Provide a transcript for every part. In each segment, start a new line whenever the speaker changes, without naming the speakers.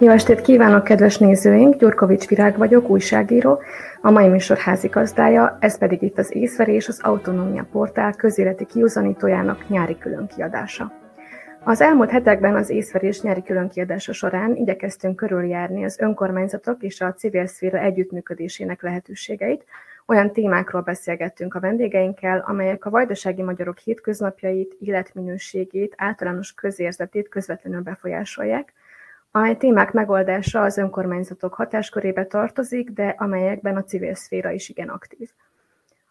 Jó estét kívánok, kedves nézőink! Gyurkovics Virág vagyok, újságíró, a mai műsor házigazdája, ez pedig itt az Észverés, az Autonómia Portál közéleti kiuzanítójának nyári különkiadása. Az elmúlt hetekben az észverés nyári különkiadása során igyekeztünk körüljárni az önkormányzatok és a civil szféra együttműködésének lehetőségeit, olyan témákról beszélgettünk a vendégeinkkel, amelyek a vajdasági magyarok hétköznapjait, életminőségét, általános közérzetét közvetlenül befolyásolják, amely témák megoldása az önkormányzatok hatáskörébe tartozik, de amelyekben a civil szféra is igen aktív.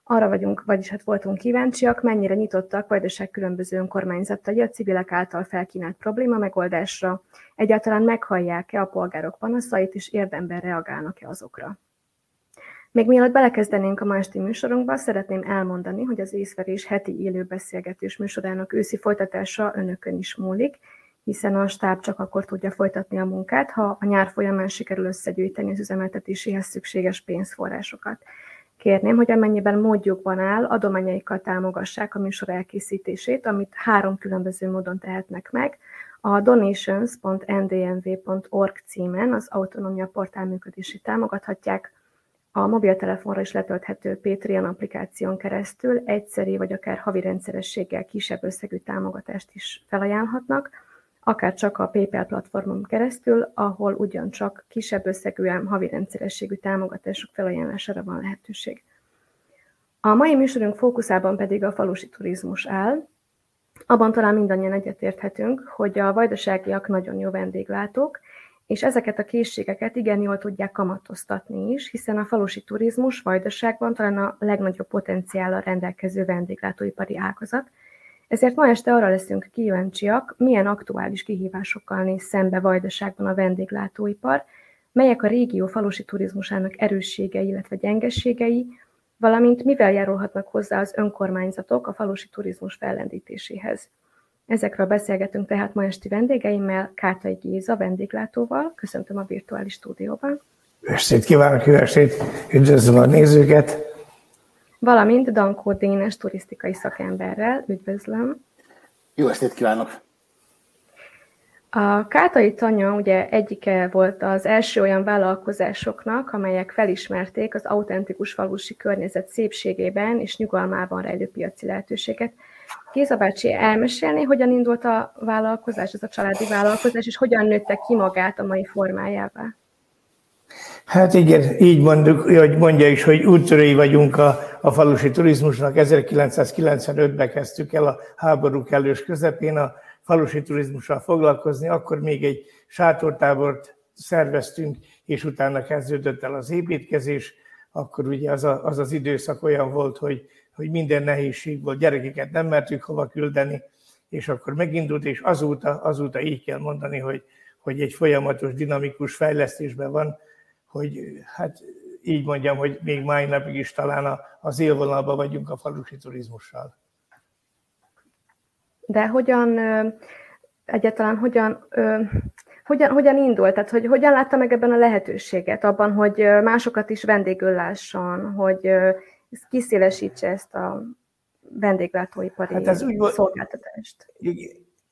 Arra vagyunk, vagyis hát voltunk kíváncsiak, mennyire nyitottak Vajdaság különböző önkormányzatai a civilek által felkínált probléma megoldásra, egyáltalán meghallják-e a polgárok panaszait, és érdemben reagálnak-e azokra. Még mielőtt belekezdenénk a ma esti műsorunkba, szeretném elmondani, hogy az észverés heti élő beszélgetés műsorának őszi folytatása önökön is múlik, hiszen a stáb csak akkor tudja folytatni a munkát, ha a nyár folyamán sikerül összegyűjteni az üzemeltetéséhez szükséges pénzforrásokat. Kérném, hogy amennyiben módjukban áll, adományaikkal támogassák a műsor elkészítését, amit három különböző módon tehetnek meg. A donations.ndnv.org címen az autonómia portál működését támogathatják, a mobiltelefonra is letölthető Patreon applikáción keresztül egyszeri vagy akár havi rendszerességgel kisebb összegű támogatást is felajánlhatnak, akár csak a PayPal platformon keresztül, ahol ugyancsak kisebb összegű havi rendszerességű támogatások felajánlására van lehetőség. A mai műsorunk fókuszában pedig a falusi turizmus áll. Abban talán mindannyian egyetérthetünk, hogy a vajdaságiak nagyon jó vendéglátók, és ezeket a készségeket igen jól tudják kamatoztatni is, hiszen a falusi turizmus Vajdaságban talán a legnagyobb potenciállal rendelkező vendéglátóipari ágazat, ezért ma este arra leszünk kíváncsiak, milyen aktuális kihívásokkal néz szembe Vajdaságban a vendéglátóipar, melyek a régió falusi turizmusának erősségei, illetve gyengességei, valamint mivel járulhatnak hozzá az önkormányzatok a falusi turizmus fellendítéséhez. Ezekről beszélgetünk tehát ma esti vendégeimmel, Kátai Géza vendéglátóval. Köszöntöm a virtuális stúdióban.
Estét kívánok, jó estét! Üdvözlöm a nézőket!
Valamint Dankó Dénes turisztikai szakemberrel. Üdvözlöm!
Jó estét kívánok!
A Kátai Tanya ugye egyike volt az első olyan vállalkozásoknak, amelyek felismerték az autentikus falusi környezet szépségében és nyugalmában rejlő piaci lehetőséget. Géza bácsi elmesélni, hogyan indult a vállalkozás, ez a családi vállalkozás, és hogyan nőtte ki magát a mai formájává?
Hát igen, így mondjuk, hogy mondja is, hogy úttörői vagyunk a, a falusi turizmusnak. 1995-ben kezdtük el a háború kellős közepén a falusi turizmussal foglalkozni, akkor még egy sátortábort szerveztünk, és utána kezdődött el az építkezés, akkor ugye az, a, az az időszak olyan volt, hogy hogy minden nehézség volt, gyerekeket nem mertük hova küldeni, és akkor megindult, és azóta, azóta így kell mondani, hogy, hogy egy folyamatos, dinamikus fejlesztésben van, hogy hát így mondjam, hogy még mai napig is talán az élvonalban vagyunk a falusi turizmussal.
De hogyan, egyáltalán hogyan, hogyan, hogyan indult? Tehát, hogy hogyan látta meg ebben a lehetőséget, abban, hogy másokat is vendégül lásson, hogy kiszélesítse ezt a vendéglátóipari hát ez úgy szolgáltatást.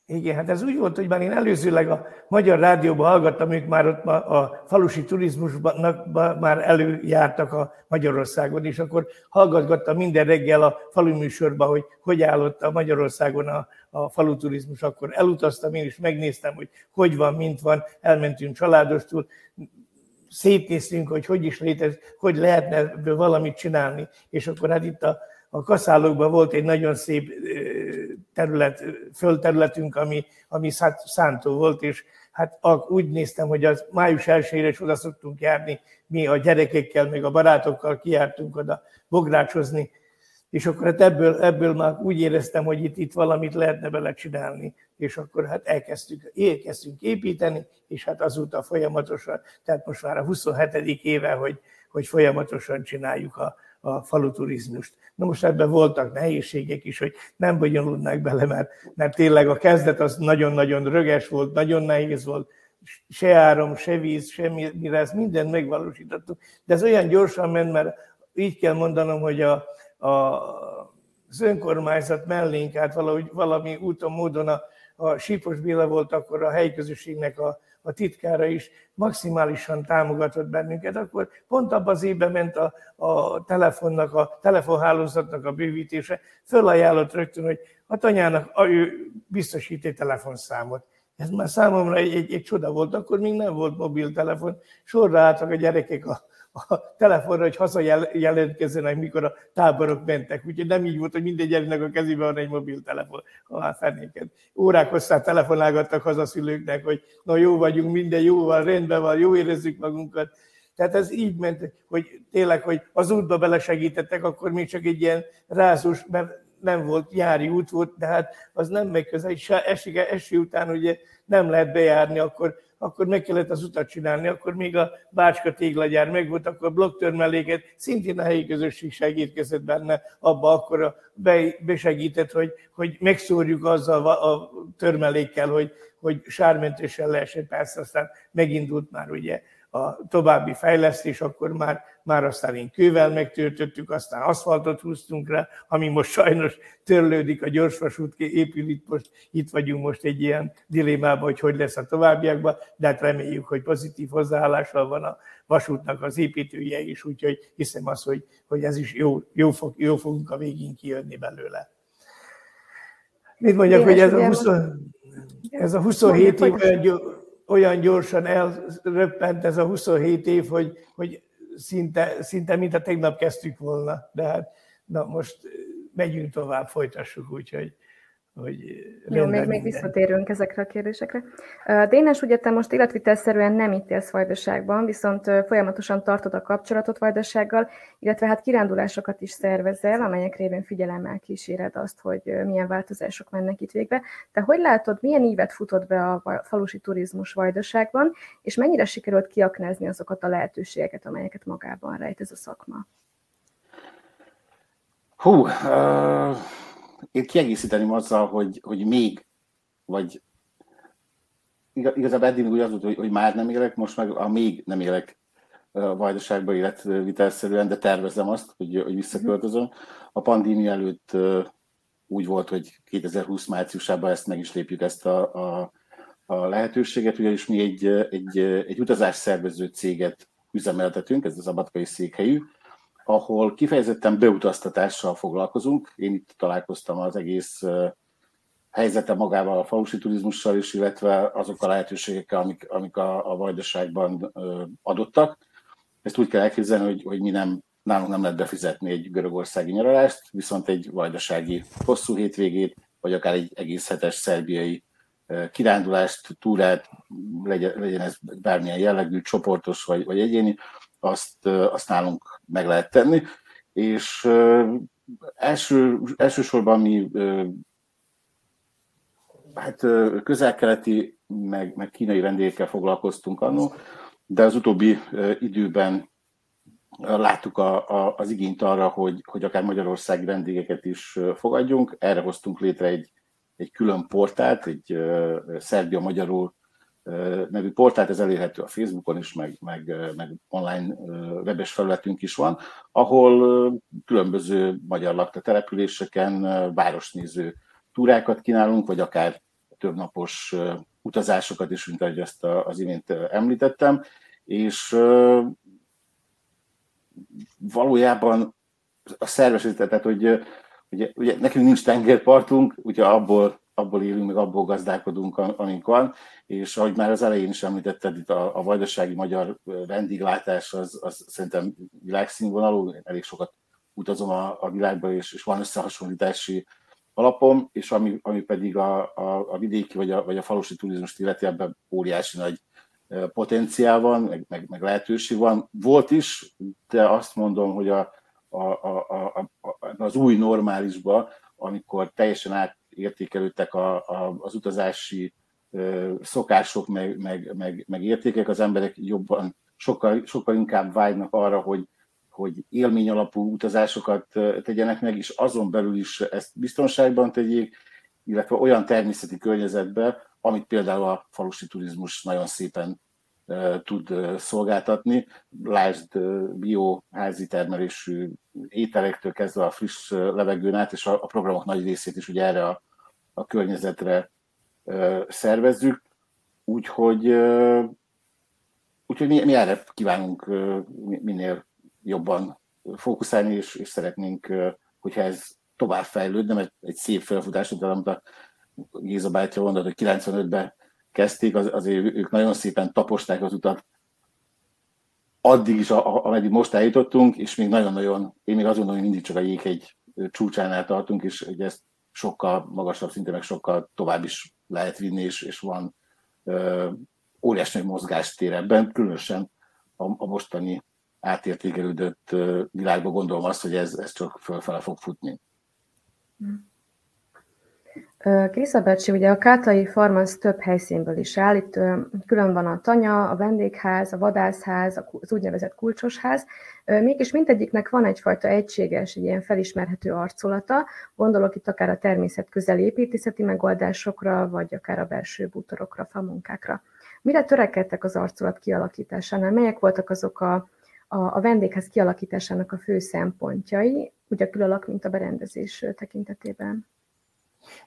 Igen, hát ez úgy volt, hogy már én előzőleg a Magyar Rádióban hallgattam, ők már ott a falusi turizmusban már előjártak a Magyarországon, és akkor hallgatgattam minden reggel a falu műsorban, hogy hogy állott a Magyarországon a, a falu turizmus, akkor elutaztam én is, megnéztem, hogy hogy van, mint van, elmentünk családostul, szétnéztünk, hogy hogy is létez, hogy lehetne ebből valamit csinálni, és akkor hát itt a, a kaszálókban volt egy nagyon szép terület, földterületünk, ami, ami szántó volt, és hát úgy néztem, hogy az május 1 is oda szoktunk járni, mi a gyerekekkel, még a barátokkal kiártunk oda bográcsozni, és akkor hát ebből, ebből már úgy éreztem, hogy itt, itt valamit lehetne bele csinálni, és akkor hát elkezdtük, elkezdtünk építeni, és hát azóta folyamatosan, tehát most már a 27. éve, hogy, hogy folyamatosan csináljuk a, a faluturizmust. Na most ebben voltak nehézségek is, hogy nem bonyolulnak bele, mert, mert tényleg a kezdet az nagyon-nagyon röges volt, nagyon nehéz volt, se áram, se víz, semmire, ezt mindent megvalósítottuk. De ez olyan gyorsan ment, mert így kell mondanom, hogy a, a, az önkormányzat mellénk át valahogy valami úton, módon a, a Sípos Béla volt akkor a helyi közösségnek a, a titkára is maximálisan támogatott bennünket, akkor pont abban az évben ment a, a telefonnak, a telefonhálózatnak a bővítése, fölajánlott rögtön, hogy a tanyának a, ő biztosít egy telefonszámot. Ez már számomra egy, egy, egy csoda volt, akkor még nem volt mobiltelefon. Sorra álltak a gyerekek a, a telefonra, hogy haza jelentkezzenek, mikor a táborok mentek. Úgyhogy nem így volt, hogy minden gyereknek a kezében van egy mobiltelefon, ha fenéket. Órák hosszá telefonálgattak hazaszülőknek, hogy na jó vagyunk, minden jó van, rendben van, jó érezzük magunkat. Tehát ez így ment, hogy tényleg, hogy az útba belesegítettek, akkor még csak egy ilyen rázós, mert nem volt jári út volt, de hát az nem megy közel, és esik, eső után ugye nem lehet bejárni, akkor, akkor meg kellett az utat csinálni, akkor még a Bácska téglagyár meg volt, akkor a blokktörmeléket, szintén a helyi közösség segítkezett benne, abba akkor a be, besegített, hogy, hogy megszórjuk azzal a törmelékkel, hogy, hogy sármentősen lehessen, persze aztán megindult már ugye a további fejlesztés, akkor már, már aztán én kővel megtöltöttük, aztán aszfaltot húztunk rá, ami most sajnos törlődik, a gyorsvasút épül itt most, itt vagyunk most egy ilyen dilémában, hogy hogy lesz a továbbiakban, de hát reméljük, hogy pozitív hozzáállással van a vasútnak az építője is, úgyhogy hiszem azt, hogy, hogy ez is jó, jó, fog, jó fogunk a végén kijönni belőle. Mit mondjak, Éves, hogy ez a, 20, ez a 27 év olyan gyorsan elröppent ez a 27 év, hogy, hogy szinte, szinte mint a tegnap kezdtük volna. De hát na most megyünk tovább, folytassuk, úgyhogy hogy
Jó, még, még visszatérünk ezekre a kérdésekre. Dénes, ugye te most életvitelszerűen nem itt élsz Vajdaságban, viszont folyamatosan tartod a kapcsolatot Vajdasággal, illetve hát kirándulásokat is szervezel, amelyek révén figyelemmel kíséred azt, hogy milyen változások mennek itt végbe. Te hogy látod, milyen ívet futott be a falusi turizmus Vajdaságban, és mennyire sikerült kiaknázni azokat a lehetőségeket, amelyeket magában rejt ez a szakma?
Hú, uh én kiegészíteném azzal, hogy, hogy még, vagy igazából eddig úgy az volt, hogy, hogy már nem élek, most meg a még nem élek a vajdaságba életvitelszerűen, de tervezem azt, hogy, hogy visszaköltözöm. A pandémia előtt úgy volt, hogy 2020 márciusában ezt meg is lépjük ezt a, a, a lehetőséget, ugyanis mi egy, egy, egy utazásszervező céget üzemeltetünk, ez az abatkai székhelyű, ahol kifejezetten beutaztatással foglalkozunk. Én itt találkoztam az egész helyzete magával a falusi turizmussal is, illetve azok a lehetőségekkel, amik, amik a, a vajdaságban adottak. Ezt úgy kell elképzelni, hogy, hogy mi nem, nálunk nem lehet befizetni egy görögországi nyaralást, viszont egy vajdasági hosszú hétvégét, vagy akár egy egész hetes szerbiai kirándulást, túrát, legyen, legyen ez bármilyen jellegű, csoportos vagy, vagy egyéni, azt, azt nálunk meg lehet tenni. És első, elsősorban mi hát közel-keleti, meg, meg kínai vendégekkel foglalkoztunk annó, de az utóbbi időben láttuk a, a, az igényt arra, hogy, hogy akár magyarországi vendégeket is fogadjunk. Erre hoztunk létre egy, egy külön portált, egy Szerbia magyarul nevű portált, ez elérhető a Facebookon is, meg, meg, meg online webes felületünk is van, ahol különböző magyar lakta településeken városnéző túrákat kínálunk, vagy akár többnapos utazásokat is, mint ahogy ezt az imént említettem, és valójában a szervezet, tehát hogy ugye, ugye nekünk nincs tengerpartunk, ugye abból abból élünk, meg abból gazdálkodunk, amink van, és ahogy már az elején is említetted, itt a, a vajdasági magyar vendéglátás az, az szerintem világszínvonalú, elég sokat utazom a, a világba, és, és van összehasonlítási alapom, és ami, ami pedig a, a, a vidéki vagy a, vagy a falusi turizmust illeti, ebben óriási nagy potenciál van, meg, meg, meg lehetőség van. Volt is, de azt mondom, hogy a, a, a, a, a, az új normálisba, amikor teljesen át értékelődtek a, a, az utazási szokások, meg, meg, meg, meg értékek, az emberek jobban, sokkal, sokkal inkább vágynak arra, hogy, hogy élmény alapú utazásokat tegyenek meg, és azon belül is ezt biztonságban tegyék, illetve olyan természeti környezetbe, amit például a falusi turizmus nagyon szépen tud szolgáltatni. Lásd bio házi termelésű ételektől kezdve a friss levegőn át, és a programok nagy részét is ugye erre a, a környezetre szervezzük. Úgyhogy, úgyhogy mi, mi erre kívánunk minél jobban fókuszálni, és, és szeretnénk, hogyha ez tovább fejlődne, mert egy szép felfutás, mint amit a Géza bátyja mondott, hogy 95-ben kezdték, az, azért ők nagyon szépen taposták az utat addig is, ameddig most eljutottunk, és még nagyon-nagyon, én még azt gondolom, hogy mindig csak a jéghegy csúcsánál tartunk, és hogy ezt sokkal magasabb szinten, meg sokkal tovább is lehet vinni, és, és van ö, óriási nagy mozgástér ebben, különösen a, a mostani átértékelődött világban gondolom azt, hogy ez, ez csak fölfele fog futni. Hmm.
Krisza bácsi, ugye a Kátai Farm több helyszínből is áll. Itt külön van a tanya, a vendégház, a vadászház, az úgynevezett kulcsosház. Mégis mindegyiknek van egyfajta egységes, egy ilyen felismerhető arculata. Gondolok itt akár a természet közeli építészeti megoldásokra, vagy akár a belső bútorokra, famunkákra. Mire törekedtek az arculat kialakításánál? Melyek voltak azok a, a, a vendégház kialakításának a fő szempontjai, úgy a külalak, mint a berendezés tekintetében?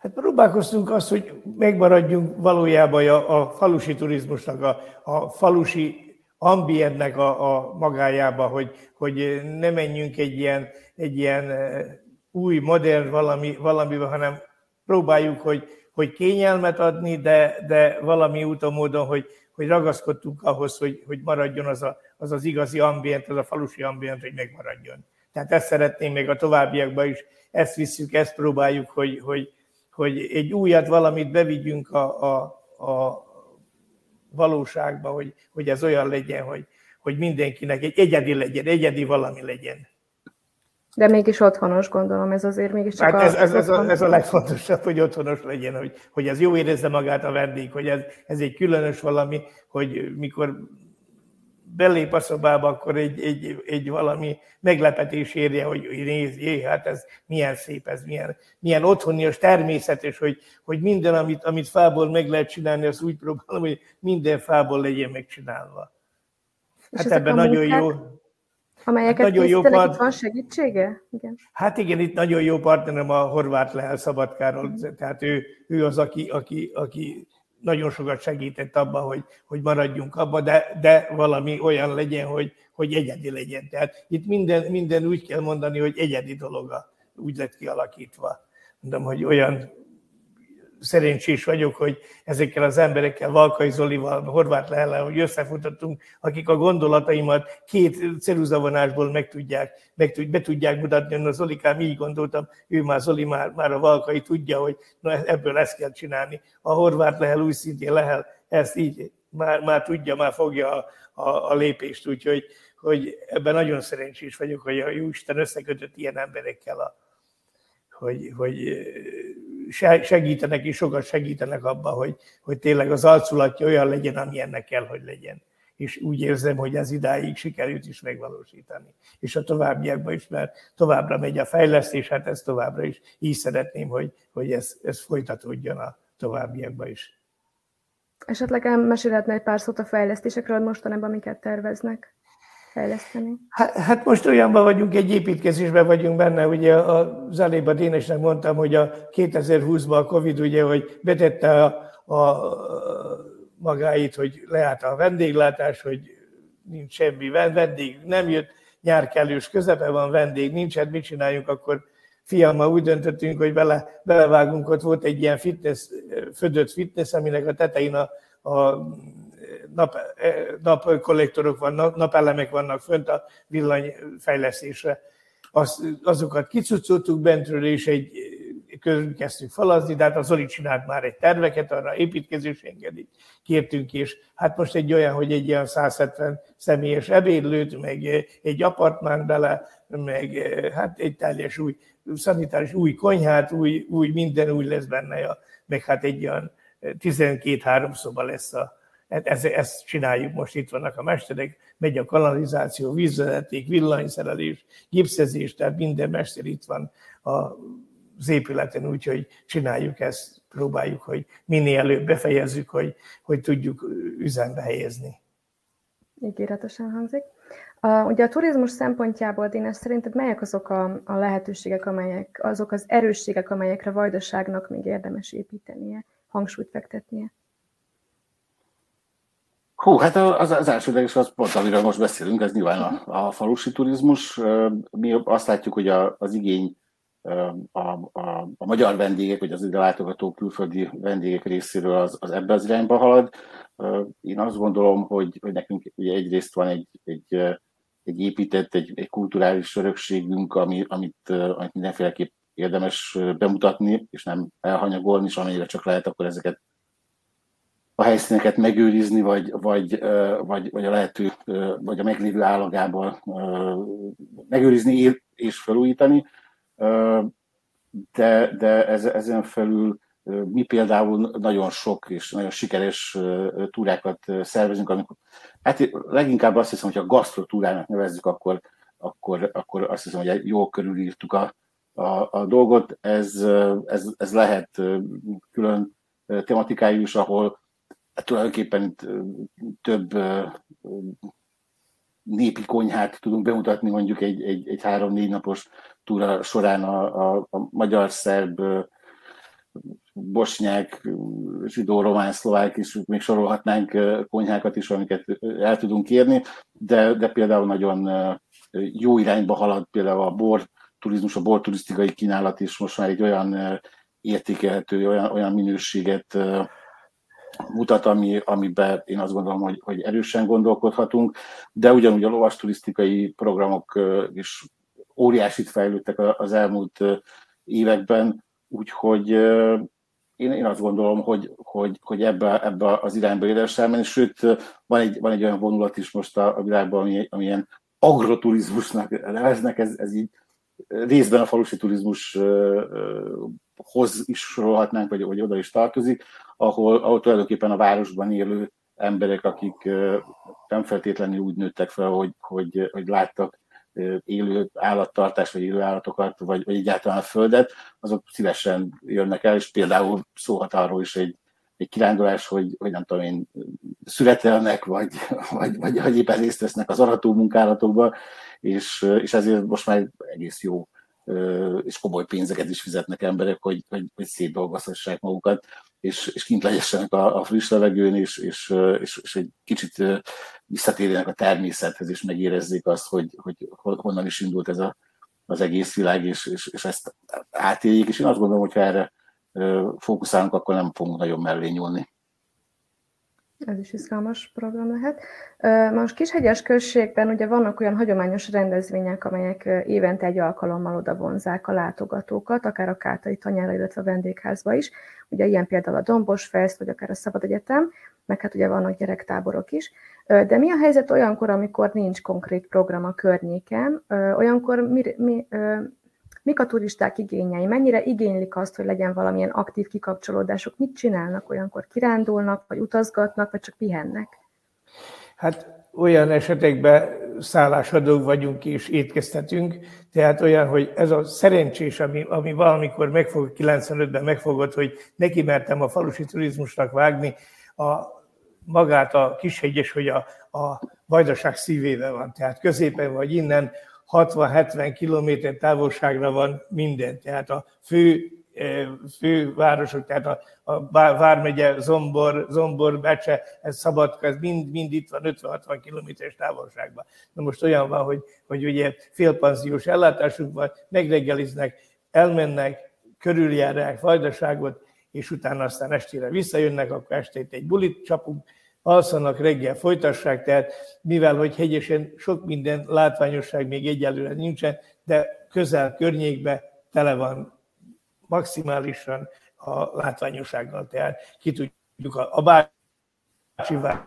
Hát próbálkoztunk azt, hogy megmaradjunk valójában a, a falusi turizmusnak, a, a falusi ambientnek a, a magájába, hogy, hogy ne menjünk egy ilyen, egy ilyen eh, új, modern valami, valamibe, hanem próbáljuk, hogy, hogy kényelmet adni, de, de valami úton módon, hogy, hogy ragaszkodtunk ahhoz, hogy, hogy maradjon az, a, az az igazi ambient, az a falusi ambient, hogy megmaradjon. Tehát ezt szeretném még a továbbiakban is, ezt visszük, ezt próbáljuk, hogy, hogy, hogy egy újat, valamit bevigyünk a, a, a valóságba, hogy, hogy ez olyan legyen, hogy, hogy mindenkinek egy egyedi legyen, egyedi valami legyen.
De mégis otthonos, gondolom, ez azért mégis csak
hát ez, ez, ez, a, ez a legfontosabb, hogy otthonos legyen, hogy, hogy ez jó érezze magát a vendég, hogy ez, ez egy különös valami, hogy mikor belép a szobába, akkor egy, egy, egy valami meglepetés érje, hogy nézd, jé, hát ez milyen szép, ez milyen, milyen otthonios, természetes, hogy, hogy minden, amit, amit fából meg lehet csinálni, azt úgy próbálom, hogy minden fából legyen megcsinálva. Hát ebben nagyon jó.
Amelyeket hát nagyon jó part... van segítsége? Igen.
Hát igen, itt nagyon jó partnerem a Horváth Lehel Szabadkáról, mm. tehát ő, ő az, aki, aki, aki nagyon sokat segített abban, hogy, hogy maradjunk abban, de, de valami olyan legyen, hogy, hogy egyedi legyen. Tehát itt minden, minden úgy kell mondani, hogy egyedi dologa úgy lett kialakítva. Mondom, hogy olyan szerencsés vagyok, hogy ezekkel az emberekkel, Valkai Zolival, Horváth Lehellel, hogy összefutottunk, akik a gondolataimat két ceruzavonásból meg tudják, meg tud, be tudják mutatni. A Zolikám így gondoltam, ő már Zoli már, már a Valkai tudja, hogy na, ebből ezt kell csinálni. A Horváth Lehel úgy szintén Lehel ezt így már, már tudja, már fogja a, a, a lépést, úgyhogy hogy ebben nagyon szerencsés vagyok, hogy a Jóisten összekötött ilyen emberekkel a, hogy, hogy segítenek és sokat segítenek abban, hogy, hogy tényleg az arculatja olyan legyen, ami ennek kell, hogy legyen. És úgy érzem, hogy ez idáig sikerült is megvalósítani. És a továbbiakban is, mert továbbra megy a fejlesztés, hát ez továbbra is így szeretném, hogy, hogy ez, ez folytatódjon a továbbiakban is.
Esetleg mesélhetne egy pár szót a fejlesztésekről mostanában, amiket terveznek? Fejleszteni?
Hát, hát most olyanban vagyunk, egy építkezésben vagyunk benne, ugye az elébb a Dénesnek mondtam, hogy a 2020-ban a Covid ugye, hogy betette a, a magáit, hogy leállt a vendéglátás, hogy nincs semmi vendég, nem jött, nyár kellős közepe van, vendég nincs, hát mit csináljunk, akkor fiammal úgy döntöttünk, hogy bele, belevágunk, ott volt egy ilyen fitness, födött fitness, aminek a tetején a, a nap, eh, napkollektorok vannak, napelemek vannak fönt a villanyfejlesztésre. Az, azokat kicucoltuk bentről, és egy közül kezdtük falazni, de hát a Zoli csinált már egy terveket, arra építkezés engedélyt kértünk, és hát most egy olyan, hogy egy ilyen 170 személyes ebédlőt, meg egy apartmán bele, meg hát egy teljes új szanitáris, új konyhát, új, új minden új lesz benne, meg hát egy olyan 12-3 szoba lesz a, Hát ezt, ezt csináljuk, most itt vannak a mesterek, megy a kanalizáció, vízvezeték, villanyszerelés, gipszezés, tehát minden mester itt van az épületen, úgyhogy csináljuk ezt, próbáljuk, hogy minél előbb befejezzük, hogy, hogy tudjuk üzembe helyezni.
Ígéretesen hangzik. A, ugye a turizmus szempontjából, Dénes, szerinted melyek azok a, a lehetőségek, amelyek, azok az erősségek, amelyekre vajdaságnak még érdemes építenie, hangsúlyt fektetnie?
Hú, hát az, az elsődleges az pont, amiről most beszélünk, ez nyilván a, a falusi turizmus. Mi azt látjuk, hogy a, az igény a, a, a magyar vendégek, vagy az ide látogató külföldi vendégek részéről az, az ebbe az irányba halad. Én azt gondolom, hogy, hogy nekünk ugye egyrészt van egy, egy, egy épített, egy, egy kulturális örökségünk, ami, amit, amit mindenféleképp érdemes bemutatni, és nem elhanyagolni, és amennyire csak lehet, akkor ezeket a helyszíneket megőrizni, vagy, vagy, vagy, vagy a lehető, vagy a meglévő állagában megőrizni és felújítani. De, de ezen felül mi például nagyon sok és nagyon sikeres túrákat szervezünk, amikor, hát leginkább azt hiszem, hogy a gasztrotúrának nevezzük, akkor, akkor, akkor azt hiszem, hogy jól körülírtuk a, a, a dolgot. Ez, ez, ez lehet külön tematikájú is, ahol hát tulajdonképpen több népi konyhát tudunk bemutatni mondjuk egy, egy, egy három-négy napos túra során a, a, a magyar, szerb, bosnyák, zsidó, román, szlovák is, még sorolhatnánk konyhákat is, amiket el tudunk érni, de, de például nagyon jó irányba halad például a bor turizmus, a borturisztikai kínálat is most már egy olyan értékelhető, olyan, olyan minőséget mutat, ami, amiben én azt gondolom, hogy, hogy erősen gondolkodhatunk, de ugyanúgy a lovas turisztikai programok is óriásit fejlődtek az elmúlt években, úgyhogy én, én azt gondolom, hogy, hogy, hogy ebbe, ebbe az irányba érdemes elmenni, sőt, van egy, van egy olyan vonulat is most a, a világban, ami, ami ilyen agroturizmusnak neveznek, ez, ez így részben a falusi turizmushoz is sorolhatnánk, vagy, vagy oda is tartozik, ahol, ahol tulajdonképpen a városban élő emberek, akik nem feltétlenül úgy nőttek fel, hogy, hogy, hogy láttak élő állattartást, vagy élő állatokat, vagy, vagy egyáltalán a földet, azok szívesen jönnek el, és például szólhat arról is egy, egy kirándulás, hogy, hogy nem tudom én, születelnek, vagy, vagy, vagy, vagy éppen részt vesznek az arató munkálatokban, és, és ezért most már egész jó és komoly pénzeket is fizetnek emberek, hogy, hogy, hogy szétdolgozhassák magukat, és, és kint legyessenek a, a friss levegőn, és, és, és, és egy kicsit visszatérjenek a természethez, és megérezzék azt, hogy, hogy honnan is indult ez a, az egész világ, és, és, és ezt átéljék, és én azt gondolom, hogy ha erre fókuszálunk, akkor nem fogunk nagyon mellé nyúlni.
Ez is izgalmas program lehet. Most Kishegyes községben ugye vannak olyan hagyományos rendezvények, amelyek évente egy alkalommal oda vonzák a látogatókat, akár a Kátai tanyára, illetve a vendégházba is. Ugye ilyen például a Dombos Fest, vagy akár a Szabad Egyetem, meg hát ugye vannak gyerektáborok is. De mi a helyzet olyankor, amikor nincs konkrét program a környéken? Olyankor mi, mi, mik a turisták igényei, mennyire igénylik azt, hogy legyen valamilyen aktív kikapcsolódások, mit csinálnak? Olyankor, kirándulnak, vagy utazgatnak, vagy csak pihennek?
Hát olyan esetekben szállásadók vagyunk és étkeztetünk, tehát olyan, hogy ez a szerencsés, ami, ami valamikor megfog, 95-ben megfogott, hogy neki mertem a falusi turizmusnak vágni, a, magát a kishegyes, hogy a, a vajdaság szívébe van, tehát középen vagy innen 60-70 kilométer távolságra van minden. Tehát a fő e, fővárosok, tehát a, a Vármegye, Zombor, Zombor, Becse, ez Szabadka, ez mind, mind itt van 50-60 kilométeres távolságban. Na most olyan van, hogy, hogy ugye félpanziós ellátásunk van, megreggeliznek, elmennek, körüljárják Vajdaságot, és utána aztán estére visszajönnek, akkor estét egy bulit csapunk, alszanak, reggel folytassák, tehát mivel, hogy hegyesen sok minden látványosság még egyelőre nincsen, de közel környékbe tele van maximálisan a látványossággal, tehát ki tudjuk a, a Bácsi vár,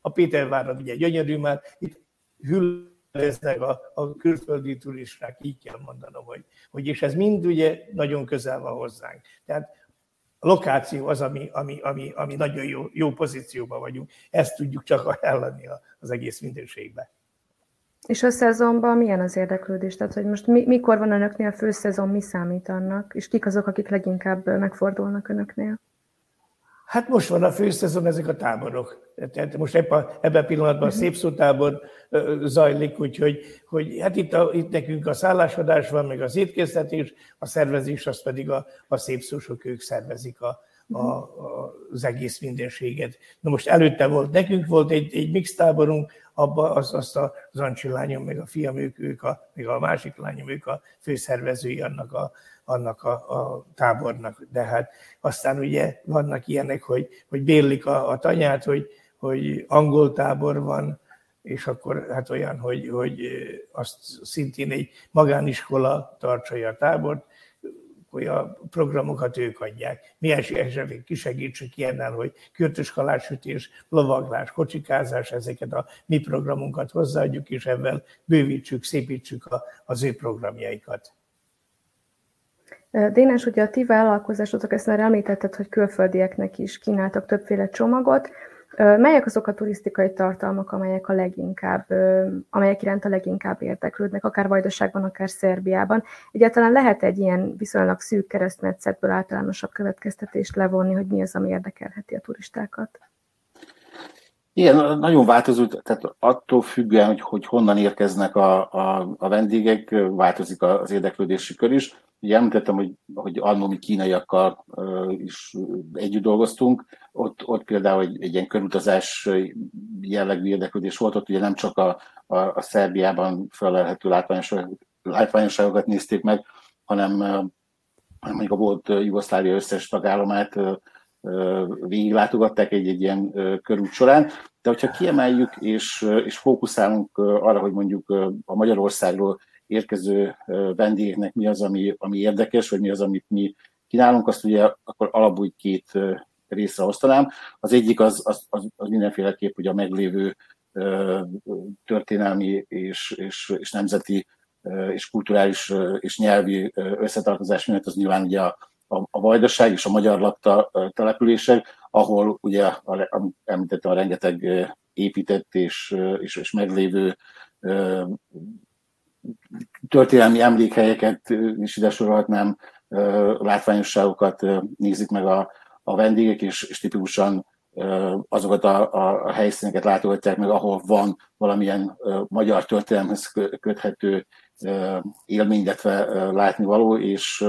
a Pétervárad ugye gyönyörű már, itt hülleznek a, a külföldi turisták, így kell mondanom, hogy, hogy és ez mind ugye nagyon közel van hozzánk. Tehát lokáció az, ami, ami, ami, ami nagyon jó, jó pozícióban vagyunk. Ezt tudjuk csak ajánlani az egész minőségbe.
És a szezonban milyen az érdeklődés? Tehát, hogy most mi, mikor van önöknél főszezon, mi számít annak? És kik azok, akik leginkább megfordulnak önöknél?
Hát most van a főszezon, ezek a táborok. Tehát most ebben, ebben a pillanatban a mhm. szép szótábor zajlik, úgyhogy hogy hát itt, a, itt nekünk a szállásodás van, meg az étkeztetés, a szervezés, az pedig a, a szép szósok, ők szervezik a, a, a, az egész mindenséget. Na most előtte volt, nekünk volt egy, egy mix táborunk, abba az, azt a, az Ancsi lányom, meg a fiam, ők, ők a, meg a másik lányom, ők a főszervezői annak a, annak a, a tábornak. De hát aztán ugye vannak ilyenek, hogy, hogy bérlik a, a tanyát, hogy, hogy angol tábor van, és akkor hát olyan, hogy, hogy azt szintén egy magániskola tartsa a tábort, hogy a programokat ők adják. Mi esetleg kisegítsük ilyennel, hogy kürtös kalássütés, lovaglás, kocsikázás, ezeket a mi programunkat hozzáadjuk, és ebben bővítsük, szépítsük a, az ő programjaikat.
Dénes, ugye a ti vállalkozásotok, ezt már említetted, hogy külföldieknek is kínáltak többféle csomagot. Melyek azok a turisztikai tartalmak, amelyek a leginkább, amelyek iránt a leginkább érdeklődnek, akár Vajdaságban, akár Szerbiában? Egyáltalán lehet egy ilyen viszonylag szűk keresztmetszetből általánosabb következtetést levonni, hogy mi az, ami érdekelheti a turistákat?
Igen, nagyon változó, tehát attól függően, hogy, hogy honnan érkeznek a, a, a vendégek, változik az érdeklődési kör is. Ugye említettem, hogy, hogy annó mi kínaiakkal is együtt dolgoztunk, ott, ott például egy, egy ilyen körutazás jellegű érdeklődés volt, ott ugye nem csak a, a, a Szerbiában felelhető látványosságokat nézték meg, hanem mondjuk a volt Jugoszlávia összes tagállamát végiglátogatták egy, egy ilyen körút során. De hogyha kiemeljük és, és fókuszálunk arra, hogy mondjuk a Magyarországról érkező vendégeknek mi az, ami, ami érdekes, vagy mi az, amit mi kínálunk, azt ugye akkor alapul két részre osztanám. Az egyik az, az, az, az mindenféleképp hogy a meglévő történelmi és, és, és nemzeti és kulturális és nyelvi összetartozás miatt az nyilván ugye a, a, a Vajdaság és a magyar lakta települések, ahol ugye említettem a rengeteg épített és, és, és meglévő történelmi emlékhelyeket is ide sorolhatnám, látványosságokat nézik meg a, a vendégek, és, és tipikusan azokat a, a helyszíneket látogatják meg, ahol van valamilyen magyar történelmhez köthető élmény, illetve látnivaló, és,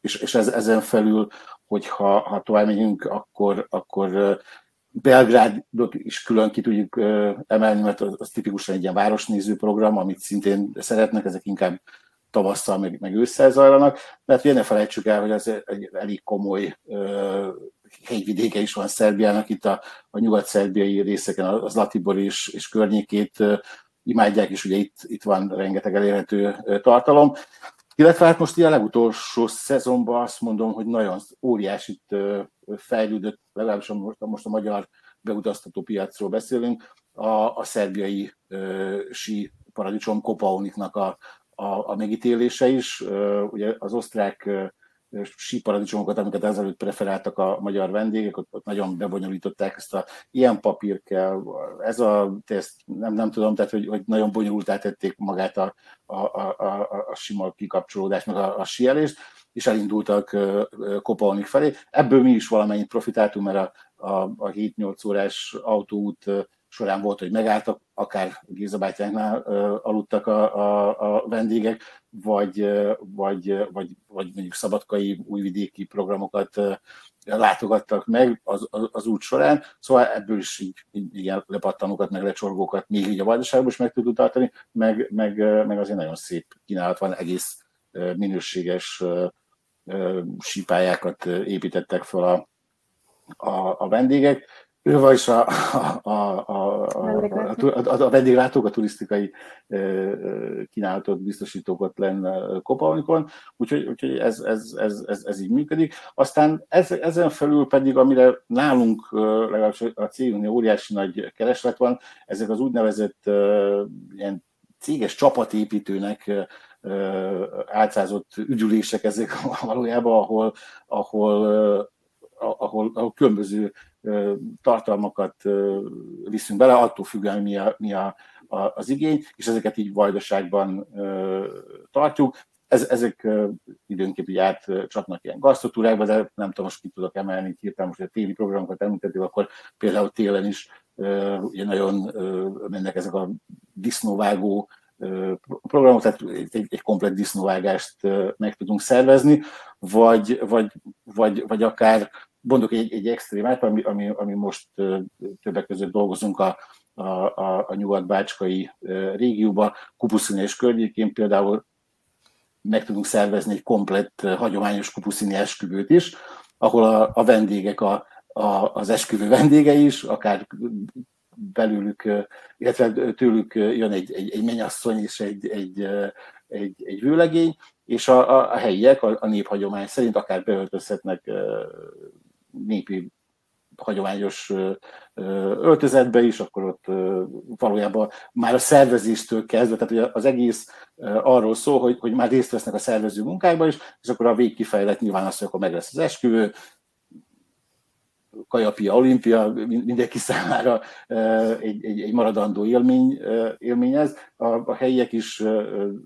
és, és ez, ezen felül, hogyha ha tovább megyünk, akkor, akkor Belgrádot is külön ki tudjuk emelni, mert az, tipikusan egy ilyen városnéző program, amit szintén szeretnek, ezek inkább tavasszal, meg, meg ősszel zajlanak. Mert ugye ne felejtsük el, hogy ez egy elég komoly uh, hegyvidéke is van Szerbiának, itt a, a nyugat-szerbiai részeken, az Latibor és, és környékét imádják, és ugye itt, itt van rengeteg elérhető tartalom. Illetve hát most a legutolsó szezonban azt mondom, hogy nagyon óriásit fejlődött, legalábbis most, most a magyar beutaztató piacról beszélünk, a, a szerbiai uh, sí paradicsom Kopauniknak a, a, a megítélése is. Ugye az osztrák síparadicsomokat, amiket ezelőtt preferáltak a magyar vendégek, ott, ott nagyon bebonyolították ezt a ilyen papír kell, ez a teszt, nem, nem tudom, tehát hogy, hogy nagyon bonyolultá tették magát a, a, a, a, a sima kikapcsolódást, meg a, a sielést, és elindultak Kopaunik felé. Ebből mi is valamennyit profitáltunk, mert a, a, a 7-8 órás autóút során volt, hogy megálltak, akár Gézabátyánknál aludtak a, a, a vendégek, vagy, vagy, vagy, vagy mondjuk szabadkai újvidéki programokat látogattak meg az, az, az út során, szóval ebből is így, így ilyen lepattanókat, meg lecsorgókat még így a vajdaságban is meg tudunk tartani, meg, meg, meg azért nagyon szép kínálat van, egész minőséges sípályákat építettek fel a, a, a vendégek. Ő vagyis a, a, a, a, a, a vendéglátók, a turisztikai kínálatot biztosítók lenne Kopaunikon, úgyhogy, úgyhogy ez, ez, ez, ez, ez így működik. Aztán ez, ezen felül pedig, amire nálunk legalábbis a cégunknél óriási nagy kereslet van, ezek az úgynevezett ilyen céges csapatépítőnek álcázott ügyülések ezek valójában, ahol, ahol, ahol, ahol különböző tartalmakat viszünk bele, attól függően mi, a, mi a, a, az igény, és ezeket így vajdaságban tartjuk. Ez, ezek időnként így átcsapnak ilyen gasztotúrákba, de nem tudom, most ki tudok emelni hirtelen most a téli programokat említettük, akkor például télen is ugye nagyon mennek ezek a disznóvágó programot, tehát egy, egy komplet disznóvágást meg tudunk szervezni, vagy, vagy, vagy, vagy akár mondok egy, egy extrémát, ami, ami, ami most többek között dolgozunk a, a, a, a nyugat-bácskai régióban, Kupuszini és környékén például meg tudunk szervezni egy komplett hagyományos kupuszini esküvőt is, ahol a, a vendégek, a, a, az esküvő vendégei is, akár belőlük, illetve tőlük jön egy, egy, egy mennyasszony és egy, egy, egy, egy vőlegény, és a, a, a helyiek a, a néphagyomány szerint akár beöltözhetnek népi hagyományos öltözetbe is, akkor ott valójában már a szervezéstől kezdve, tehát az egész arról szól, hogy, hogy már részt vesznek a szervező munkákban is, és akkor a végkifejlet nyilván az, hogy akkor meg lesz az esküvő, Kajapia Olimpia mindenki számára egy, egy, egy maradandó élmény, élmény ez. A, a helyiek is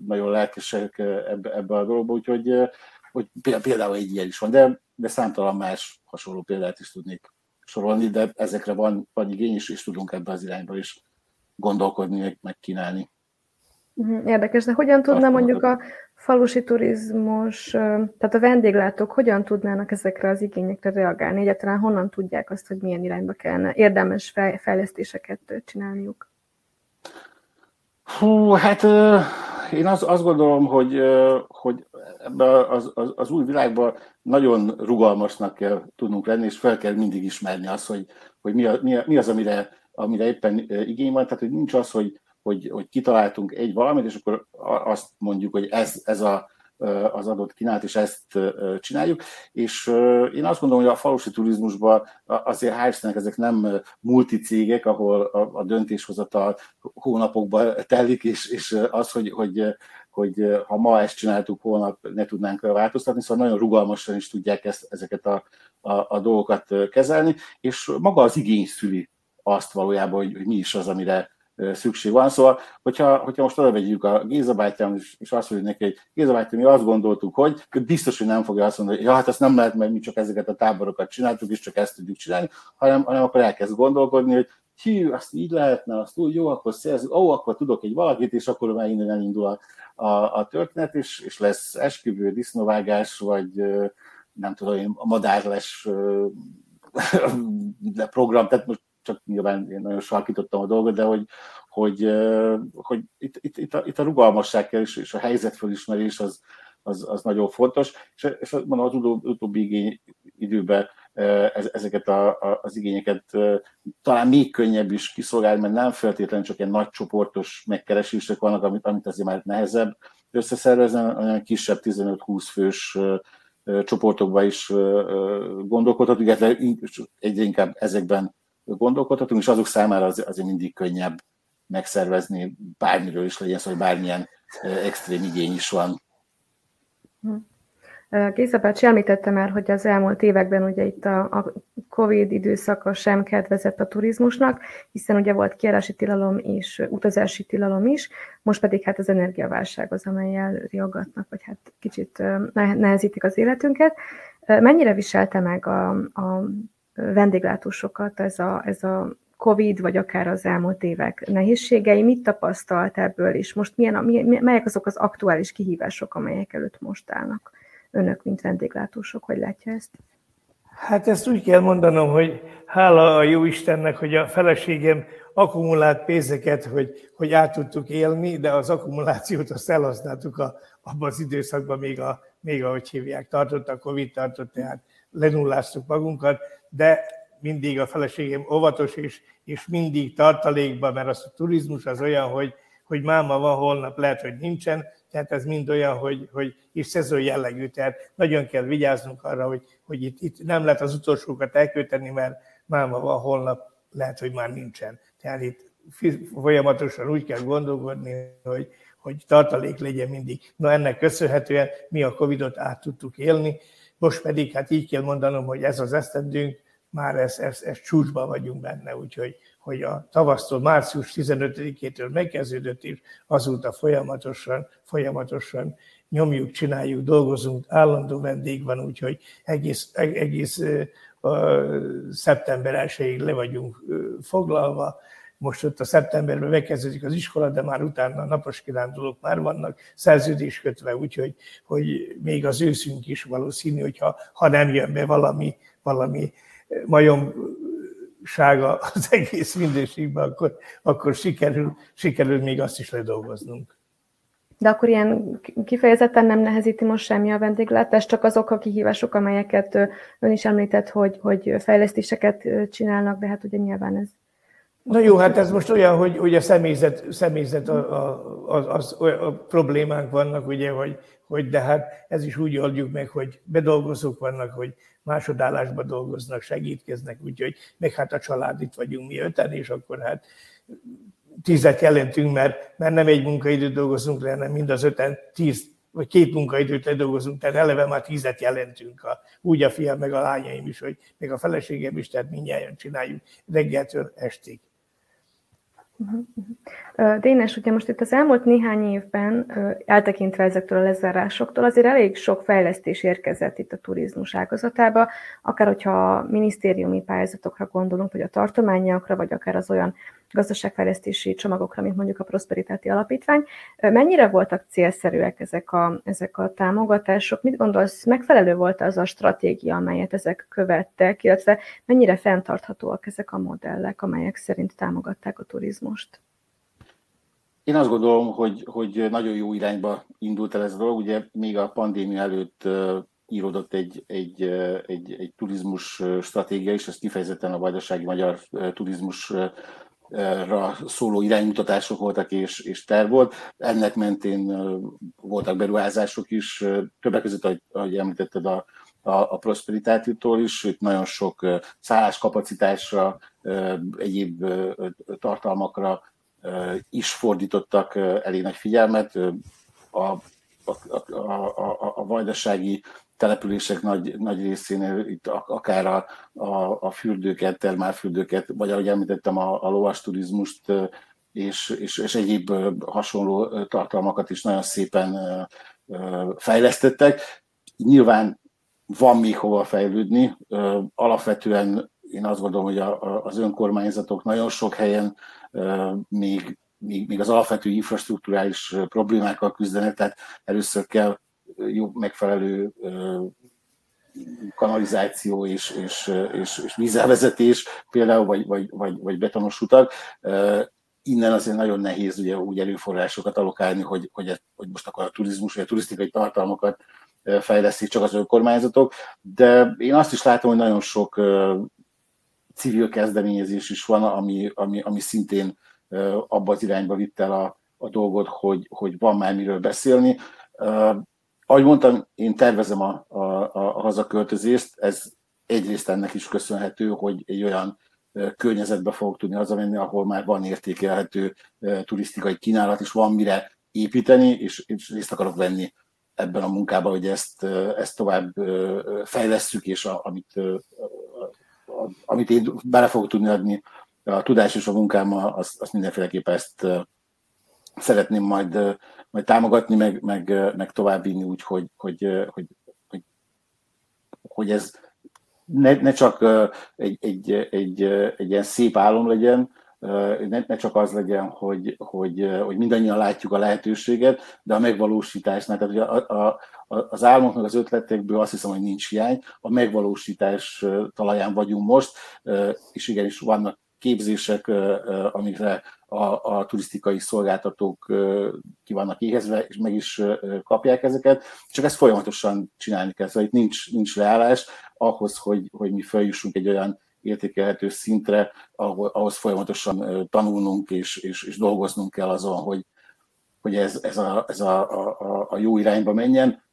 nagyon lelkesek ebbe, ebbe a dologba, úgyhogy hogy például egy ilyen is van, de, de számtalan más hasonló példát is tudnék sorolni, de ezekre van, van igény, és, és tudunk ebbe az irányba is gondolkodni, meg kínálni.
Mhm, érdekes, de hogyan tudna mondjuk a falusi turizmus, tehát a vendéglátók hogyan tudnának ezekre az igényekre reagálni? Egyáltalán honnan tudják azt, hogy milyen irányba kellene érdemes fejlesztéseket csinálniuk?
Hú, hát én azt, azt gondolom, hogy, hogy ebbe az, az, az új világban nagyon rugalmasnak kell tudnunk lenni, és fel kell mindig ismerni azt, hogy, hogy mi, a, mi, a, mi az, amire, amire éppen igény van. Tehát, hogy nincs az, hogy, hogy, hogy kitaláltunk egy valamit, és akkor azt mondjuk, hogy ez, ez a, az adott kínálat, és ezt csináljuk. És én azt gondolom, hogy a falusi turizmusban azért hál' ezek nem multicégek, ahol a, a döntéshozatal hónapokban telik, és, és az, hogy, hogy, hogy ha ma ezt csináltuk, holnap ne tudnánk változtatni, szóval nagyon rugalmasan is tudják ezt, ezeket a, a, a dolgokat kezelni, és maga az igény szüli azt valójában, hogy, hogy mi is az, amire szükség van. Szóval, hogyha, hogyha most oda a Géza bátyám, és, és azt mondjuk neki, hogy Géza bátyám, mi azt gondoltuk, hogy biztos, hogy nem fogja azt mondani, hogy ja, hát ezt nem lehet, mert mi csak ezeket a táborokat csináltuk, és csak ezt tudjuk csinálni, hanem, hanem akkor elkezd gondolkodni, hogy hű, azt így lehetne, azt úgy, jó, akkor szerzünk, ó, akkor tudok egy valakit, és akkor már innen elindul a, a, a történet, és, és lesz esküvő, disznóvágás, vagy nem tudom én, a madárles program, tehát most csak nyilván én nagyon sarkítottam a dolgot, de hogy, hogy, hogy itt, itt, itt, a, itt a rugalmasság kell, és, a helyzetfelismerés az, az, az nagyon fontos, és, és mondom, az utóbbi igény, időben ezeket a, a, az igényeket talán még könnyebb is kiszolgálni, mert nem feltétlenül csak egy nagy csoportos megkeresések vannak, amit, amit azért már nehezebb összeszervezni, olyan kisebb 15-20 fős csoportokban is gondolkodhatunk, illetve egyre inkább ezekben gondolkodhatunk, és azok számára az, azért mindig könnyebb megszervezni bármiről is legyen szó, hogy bármilyen extrém igény is van.
Hm. Géza bácsi említette már, hogy az elmúlt években ugye itt a, a Covid időszaka sem kedvezett a turizmusnak, hiszen ugye volt kiárási tilalom és utazási tilalom is, most pedig hát az energiaválság az, amelyel riogatnak, vagy hát kicsit nehezítik az életünket. Mennyire viselte meg a, a vendéglátósokat ez a, ez a Covid, vagy akár az elmúlt évek nehézségei, mit tapasztalt ebből, és most milyen, melyek azok az aktuális kihívások, amelyek előtt most állnak önök, mint vendéglátósok, hogy látja ezt?
Hát ezt úgy kell mondanom, hogy hála a jó Istennek, hogy a feleségem akkumulált pénzeket, hogy, hogy át tudtuk élni, de az akkumulációt azt elhasználtuk a, abban az időszakban, még, a, még ahogy hívják, tartott a Covid, tartott, tehát lenulláztuk magunkat, de mindig a feleségem óvatos, és, és mindig tartalékban, mert az a turizmus az olyan, hogy, hogy máma van, holnap lehet, hogy nincsen, tehát ez mind olyan, hogy, hogy és szezon jellegű, tehát nagyon kell vigyáznunk arra, hogy, hogy itt, itt nem lehet az utolsókat elkölteni, mert máma van, holnap lehet, hogy már nincsen. Tehát itt folyamatosan úgy kell gondolkodni, hogy, hogy tartalék legyen mindig. Na ennek köszönhetően mi a Covid-ot át tudtuk élni, most pedig hát így kell mondanom, hogy ez az esztendünk, már ez, ez, ez csúcsban vagyunk benne, úgyhogy hogy a tavasztól március 15-től megkezdődött, és azóta folyamatosan, folyamatosan nyomjuk, csináljuk, dolgozunk, állandó vendég van, úgyhogy egész, egész uh, szeptember 1 le vagyunk uh, foglalva, most ott a szeptemberben megkezdődik az iskola, de már utána napos kirándulók már vannak szerződés kötve, úgyhogy hogy még az őszünk is valószínű, hogyha ha nem jön be valami, valami majomsága az egész minőségben, akkor, akkor sikerül, sikerül még azt is ledolgoznunk.
De akkor ilyen kifejezetten nem nehezíti most semmi a vendéglátás, csak azok a kihívások, amelyeket ön is említett, hogy, hogy fejlesztéseket csinálnak, de hát ugye nyilván ez
Na jó, hát ez most olyan, hogy ugye személyzet, személyzet a, a, az, a problémánk vannak, ugye, hogy, hogy de hát ez is úgy oldjuk meg, hogy bedolgozók vannak, hogy másodállásban dolgoznak, segítkeznek, úgyhogy meg hát a család itt vagyunk mi öten, és akkor hát tízet jelentünk, mert, mert nem egy munkaidőt dolgozunk le, hanem mind az öten tíz vagy két munkaidőt ledolgozunk, tehát eleve már tízet jelentünk, a, úgy a fiam, meg a lányaim is, hogy még a feleségem is, tehát mindjárt csináljuk reggeltől estig.
Dénes, ugye most itt az elmúlt néhány évben, eltekintve ezektől a lezárásoktól, azért elég sok fejlesztés érkezett itt a turizmus ágazatába, akár hogyha minisztériumi pályázatokra gondolunk, vagy a tartományokra, vagy akár az olyan gazdaságfejlesztési csomagokra, mint mondjuk a Prosperitáti Alapítvány. Mennyire voltak célszerűek ezek a, ezek a támogatások? Mit gondolsz, megfelelő volt az a stratégia, amelyet ezek követtek, illetve mennyire fenntarthatóak ezek a modellek, amelyek szerint támogatták a turizmust?
Én azt gondolom, hogy, hogy nagyon jó irányba indult el ez a dolog. Ugye még a pandémia előtt íródott egy, egy, egy, egy turizmus stratégia is, ez kifejezetten a vajdasági magyar turizmus szóló iránymutatások voltak és, és terv volt. Ennek mentén voltak beruházások is, többek között, ahogy, ahogy említetted, a, a, a Prosperitátitól is, itt nagyon sok szálláskapacitásra, egyéb tartalmakra is fordítottak elég nagy figyelmet. A, a, a, a, a vajdasági települések nagy, nagy részénél itt akár a, a, a fürdőket, termálfürdőket, vagy ahogy említettem, a, a lovas turizmust és, és, és egyéb hasonló tartalmakat is nagyon szépen fejlesztettek. Nyilván van még hova fejlődni. Alapvetően én azt gondolom, hogy az önkormányzatok nagyon sok helyen még, még, még az alapvető infrastruktúrális problémákkal küzdenek, tehát először kell jó megfelelő kanalizáció és, és, és, és vízelvezetés például, vagy, vagy, vagy, vagy betonos utak. Innen azért nagyon nehéz ugye úgy erőforrásokat alokálni, hogy, hogy, hogy most akkor a turizmus vagy a turisztikai tartalmakat fejlesztik csak az önkormányzatok, de én azt is látom, hogy nagyon sok civil kezdeményezés is van, ami, ami, ami szintén abba az irányba vitt el a, a dolgot, hogy, hogy van már miről beszélni. Ahogy mondtam, én tervezem a, a, a hazaköltözést, ez egyrészt ennek is köszönhető, hogy egy olyan környezetbe fogok tudni hazamenni, ahol már van értékelhető turisztikai kínálat, és van mire építeni, és, és részt akarok venni ebben a munkában, hogy ezt, ezt tovább fejlesszük, és a, amit, a, amit én bele fogok tudni adni a tudás és a munkámmal, azt, azt mindenféleképpen ezt szeretném majd majd támogatni, meg, meg, meg továbbvinni úgy, hogy, hogy, hogy, hogy, hogy ez ne, ne csak egy, egy, egy, egy ilyen szép álom legyen, ne, ne csak az legyen, hogy, hogy, hogy mindannyian látjuk a lehetőséget, de a megvalósításnál, tehát a, a, az álmoknak, az ötletekből azt hiszem, hogy nincs hiány, a megvalósítás talaján vagyunk most, és igenis vannak képzések, amikre a, a turisztikai szolgáltatók ki vannak éhezve, és meg is kapják ezeket, csak ezt folyamatosan csinálni kell. Szóval itt nincs, nincs leállás ahhoz, hogy, hogy mi feljussunk egy olyan értékelhető szintre, ahol, ahhoz folyamatosan tanulnunk és, és, és dolgoznunk kell azon, hogy, hogy ez, ez, a, ez a, a, a jó irányba menjen.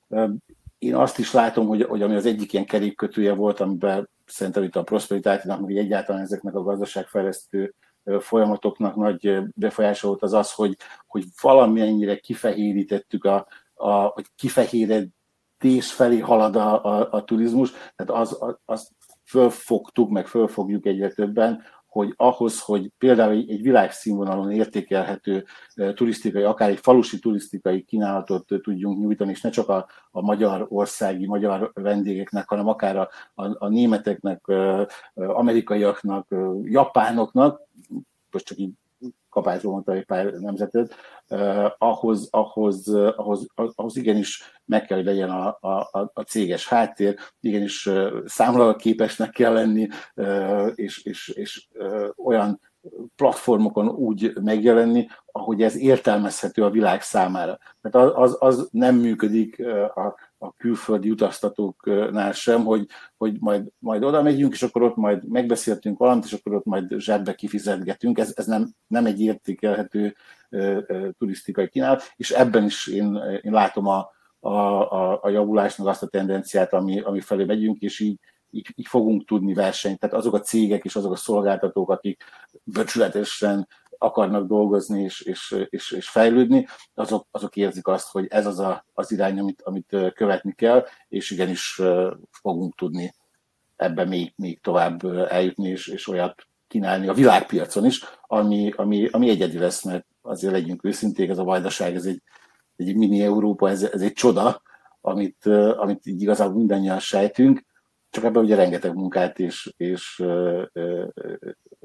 Én azt is látom, hogy, hogy ami az egyik ilyen kerékkötője volt, amiben szerintem itt a prosperitátinak, meg egyáltalán ezeknek a gazdaságfejlesztő folyamatoknak nagy befolyása volt az az, hogy, hogy valamennyire kifehérítettük, a, a, hogy kifehéredés felé halad a, a, a turizmus, tehát az, az fölfogtuk, meg fölfogjuk egyre többen, hogy ahhoz, hogy például egy, világszínvonalon értékelhető turisztikai, akár egy falusi turisztikai kínálatot tudjunk nyújtani, és ne csak a, a magyar országi, magyar vendégeknek, hanem akár a, a, a németeknek, amerikaiaknak, japánoknak, most csak így kapásba mondta egy pár nemzetet, ahhoz, ahhoz, ahhoz, ahhoz igenis meg kell, hogy legyen a, a, a céges háttér, igenis számlalatképesnek kell lenni, és, és, és olyan platformokon úgy megjelenni, ahogy ez értelmezhető a világ számára. Tehát az, az, az nem működik a, a külföldi utaztatóknál sem, hogy, hogy majd, majd oda megyünk, és akkor ott majd megbeszéltünk valamit, és akkor ott majd zsebbe kifizetgetünk. Ez, ez nem, nem egy értékelhető turisztikai kínálat, és ebben is én, én látom a, a, a, a javulásnak azt a tendenciát, ami, ami felé megyünk, és így, így, így fogunk tudni versenyt. Tehát azok a cégek és azok a szolgáltatók, akik becsületesen akarnak dolgozni és, és, és, és fejlődni, azok, azok érzik azt, hogy ez az a, az irány, amit, amit követni kell, és igenis fogunk tudni ebbe még, még tovább eljutni, és, és olyat kínálni a világpiacon is, ami, ami, ami egyedi lesz, mert azért legyünk őszinték, ez a vajdaság, ez egy, egy mini Európa, ez, ez egy csoda, amit, amit így igazából mindannyian sejtünk, csak ebben ugye rengeteg munkát és, és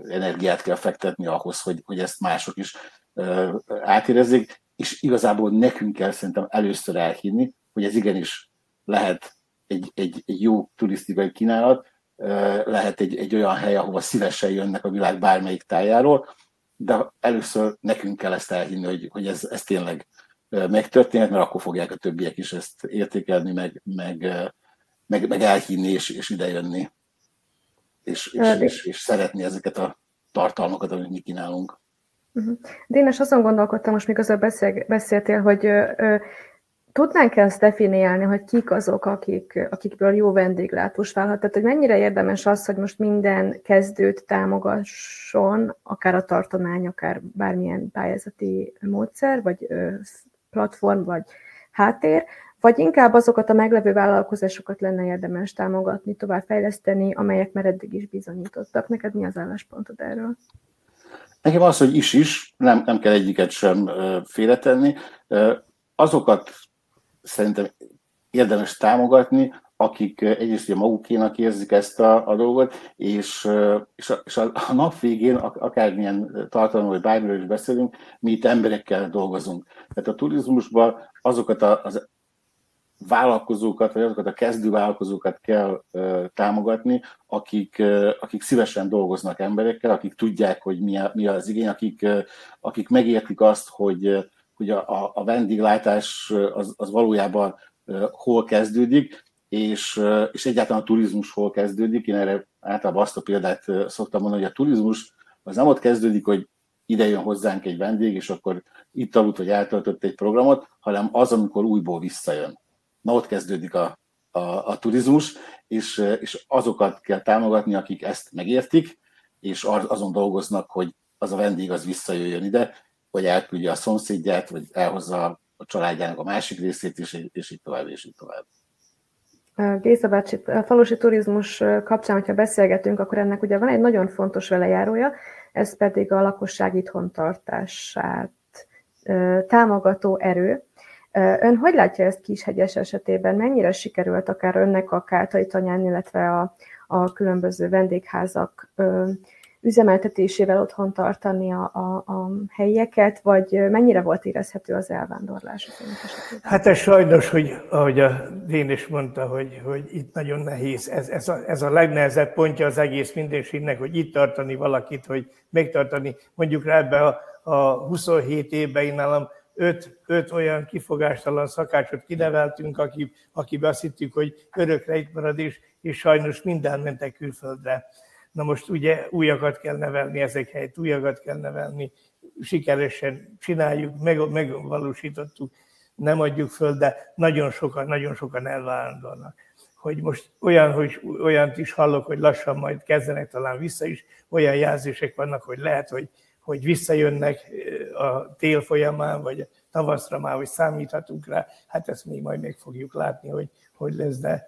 energiát kell fektetni ahhoz, hogy, hogy ezt mások is átérezzék, és igazából nekünk kell szerintem először elhinni, hogy ez igenis lehet egy, egy, egy jó turisztikai kínálat, lehet egy, egy olyan hely, ahova szívesen jönnek a világ bármelyik tájáról, de először nekünk kell ezt elhinni, hogy, hogy ez, ez tényleg megtörténhet, mert akkor fogják a többiek is ezt értékelni, meg, meg, meg, meg elhinni és, és idejönni, és, és, és, és szeretni ezeket a tartalmakat, amit mi kínálunk.
Uh-huh. Dénes, azon gondolkodtam, most még az beszél, beszéltél, hogy ö, tudnánk ezt definiálni, hogy kik azok, akik, akikből jó vendéglátós válhat? Tehát, hogy mennyire érdemes az, hogy most minden kezdőt támogasson, akár a tartomány, akár bármilyen pályázati módszer, vagy ö, platform, vagy háttér, vagy inkább azokat a meglevő vállalkozásokat lenne érdemes támogatni, továbbfejleszteni, amelyek már eddig is bizonyítottak. Neked mi az álláspontod erről?
Nekem az, hogy is is, nem, nem kell egyiket sem félretenni. Azokat szerintem érdemes támogatni, akik egyrészt ugye magukénak érzik ezt a, a dolgot, és, és, a, és a, a nap végén, akármilyen tartalomról vagy bármiről is beszélünk, mi itt emberekkel dolgozunk. Tehát a turizmusban azokat az vállalkozókat, vagy azokat a kezdő vállalkozókat kell uh, támogatni, akik, uh, akik szívesen dolgoznak emberekkel, akik tudják, hogy mi, a, mi az igény, akik, uh, akik megértik azt, hogy, hogy a, a vendéglátás az, az valójában hol kezdődik, és, és egyáltalán a turizmus hol kezdődik. Én erre általában azt a példát szoktam mondani, hogy a turizmus az nem ott kezdődik, hogy ide jön hozzánk egy vendég, és akkor itt aludt, vagy eltöltött egy programot, hanem az, amikor újból visszajön. Na ott kezdődik a, a, a turizmus, és, és azokat kell támogatni, akik ezt megértik, és azon dolgoznak, hogy az a vendég az visszajöjjön ide, vagy elküldje a szomszédját, vagy elhozza a családjának a másik részét, és, és így tovább, és így tovább.
Géza bácsi, a falusi turizmus kapcsán, hogyha beszélgetünk, akkor ennek ugye van egy nagyon fontos velejárója, ez pedig a lakosság itthon tartását támogató erő. Ön hogy látja ezt Kishegyes esetében? Mennyire sikerült akár önnek a Káltai tanyán, illetve a, a különböző vendégházak üzemeltetésével otthon tartani a, a, a helyieket, vagy mennyire volt érezhető az elvándorlás
Hát ez sajnos, hogy ahogy a Dén is mondta, hogy, hogy itt nagyon nehéz, ez, ez, a, ez a legnehezebb pontja az egész mindenségnek, hogy itt tartani valakit, hogy megtartani, mondjuk rá ebbe a, a 27 évben én nálam öt, öt olyan kifogástalan szakácsot kineveltünk, aki, akiben azt hittük, hogy örökre itt marad, és, és sajnos minden mentek külföldre. Na most ugye újakat kell nevelni ezek helyett, újakat kell nevelni, sikeresen csináljuk, meg, megvalósítottuk, nem adjuk föl, de nagyon sokan, nagyon sokan elvándornak. Hogy most olyan, hogy olyant is hallok, hogy lassan majd kezdenek talán vissza is, olyan jelzések vannak, hogy lehet, hogy, hogy visszajönnek a tél folyamán, vagy tavaszra már, hogy számíthatunk rá. Hát ezt még majd meg fogjuk látni, hogy, hogy lesz, de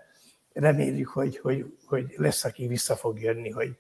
reméljük, hogy, hogy, hogy lesz, aki vissza fog jönni, hogy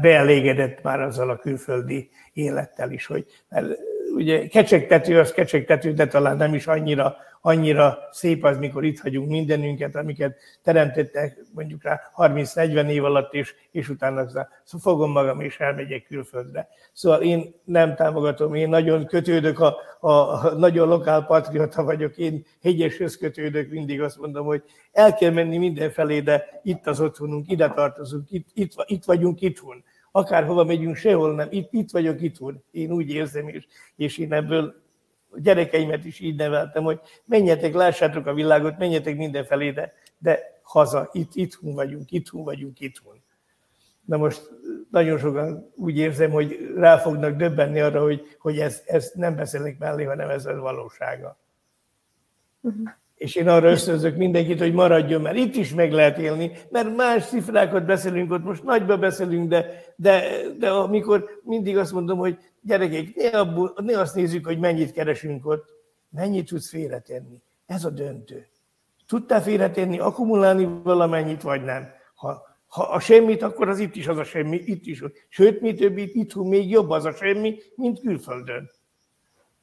beelégedett már azzal a külföldi élettel is, hogy mert ugye kecsegtető az kecsegtető, de talán nem is annyira annyira szép az, mikor itt hagyunk mindenünket, amiket teremtettek mondjuk rá 30-40 év alatt, és, és utána szóval fogom magam, és elmegyek külföldre. Szóval én nem támogatom, én nagyon kötődök, a, a, a nagyon lokál patriota vagyok, én hegyeshez kötődök, mindig azt mondom, hogy el kell menni mindenfelé, de itt az otthonunk, ide tartozunk, itt, itt, itt vagyunk itthon akárhova megyünk, sehol nem, itt, itt vagyok itthon, én úgy érzem, és, és én ebből gyerekeimet is így neveltem, hogy menjetek, lássátok a világot, menjetek mindenfelé, de, de haza, itt, itthon vagyunk, itthon vagyunk, itthon. Na most nagyon sokan úgy érzem, hogy rá fognak döbbenni arra, hogy, hogy ez, ez nem beszélnek mellé, hanem ez a valósága. Uh-huh. És én arra ösztönzök mindenkit, hogy maradjon, mert itt is meg lehet élni, mert más cifrákat beszélünk, ott most nagyba beszélünk, de, de, de amikor mindig azt mondom, hogy gyerekek, ne, abból, ne azt nézzük, hogy mennyit keresünk ott, mennyit tudsz félretenni. Ez a döntő. Tudtál félretenni, akkumulálni valamennyit, vagy nem? Ha, ha a semmit, akkor az itt is az a semmi, itt is. Sőt, mi több, itt, itthon még jobb az a semmi, mint külföldön.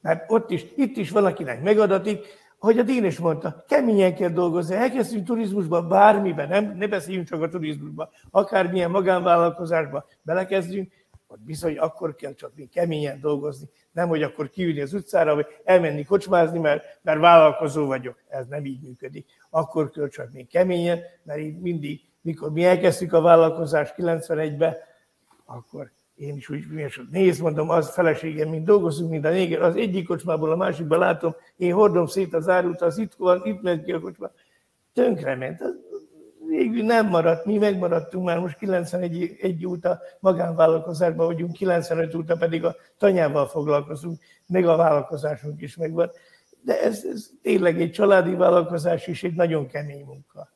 Mert ott is, itt is valakinek megadatik, ahogy a Dénes mondta, keményen kell dolgozni. Elkezdtünk turizmusba, bármiben, nem, ne beszéljünk csak a turizmusba, akármilyen magánvállalkozásba belekezdünk, ott bizony akkor kell csak mi keményen dolgozni. Nem, hogy akkor kiülni az utcára, vagy elmenni kocsmázni, mert, mert vállalkozó vagyok. Ez nem így működik. Akkor kell csak még keményen, mert így mindig, mikor mi elkezdtük a vállalkozást 91-ben, akkor én is úgy nézd, mondom, az feleségem, mint dolgozunk, mint a néger, az egyik kocsmából a másikba látom, én hordom szét az árut, az itt van, itt ment ki a kocsma. Tönkrement. Végül nem maradt, mi megmaradtunk már most 91 egy óta magánvállalkozásban vagyunk, 95 óta pedig a tanyával foglalkozunk, meg a vállalkozásunk is megvan. De ez, ez tényleg egy családi vállalkozás és egy nagyon kemény munka.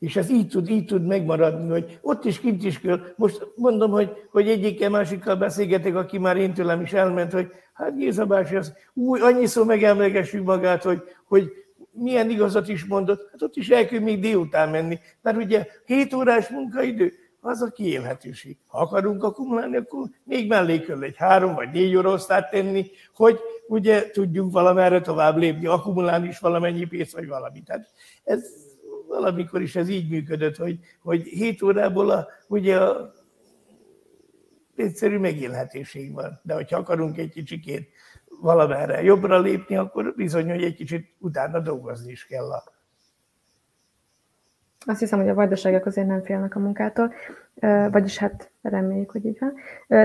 És ez így tud, így tud megmaradni, hogy ott is kint is kell. Most mondom, hogy, hogy egyikkel másikkal beszélgetek, aki már én tőlem is elment, hogy hát Géza bácsi, az új, annyiszor megemlegessük magát, hogy, hogy milyen igazat is mondott, hát ott is el kell még délután menni. Mert ugye 7 órás munkaidő, az a kiélhetőség. Ha akarunk akkumulálni, akkor még mellé kell egy három vagy négy óra osztályt tenni, hogy ugye tudjunk valamerre tovább lépni, akkumulálni is valamennyi pénzt, vagy valamit. Tehát ez, valamikor is ez így működött, hogy, hogy 7 órából a, ugye a egyszerű megélhetőség van. De hogyha akarunk egy kicsikét valamerre jobbra lépni, akkor bizony, hogy egy kicsit utána dolgozni is kell a
azt hiszem, hogy a vajdaságok azért nem félnek a munkától, vagyis hát reméljük, hogy így van.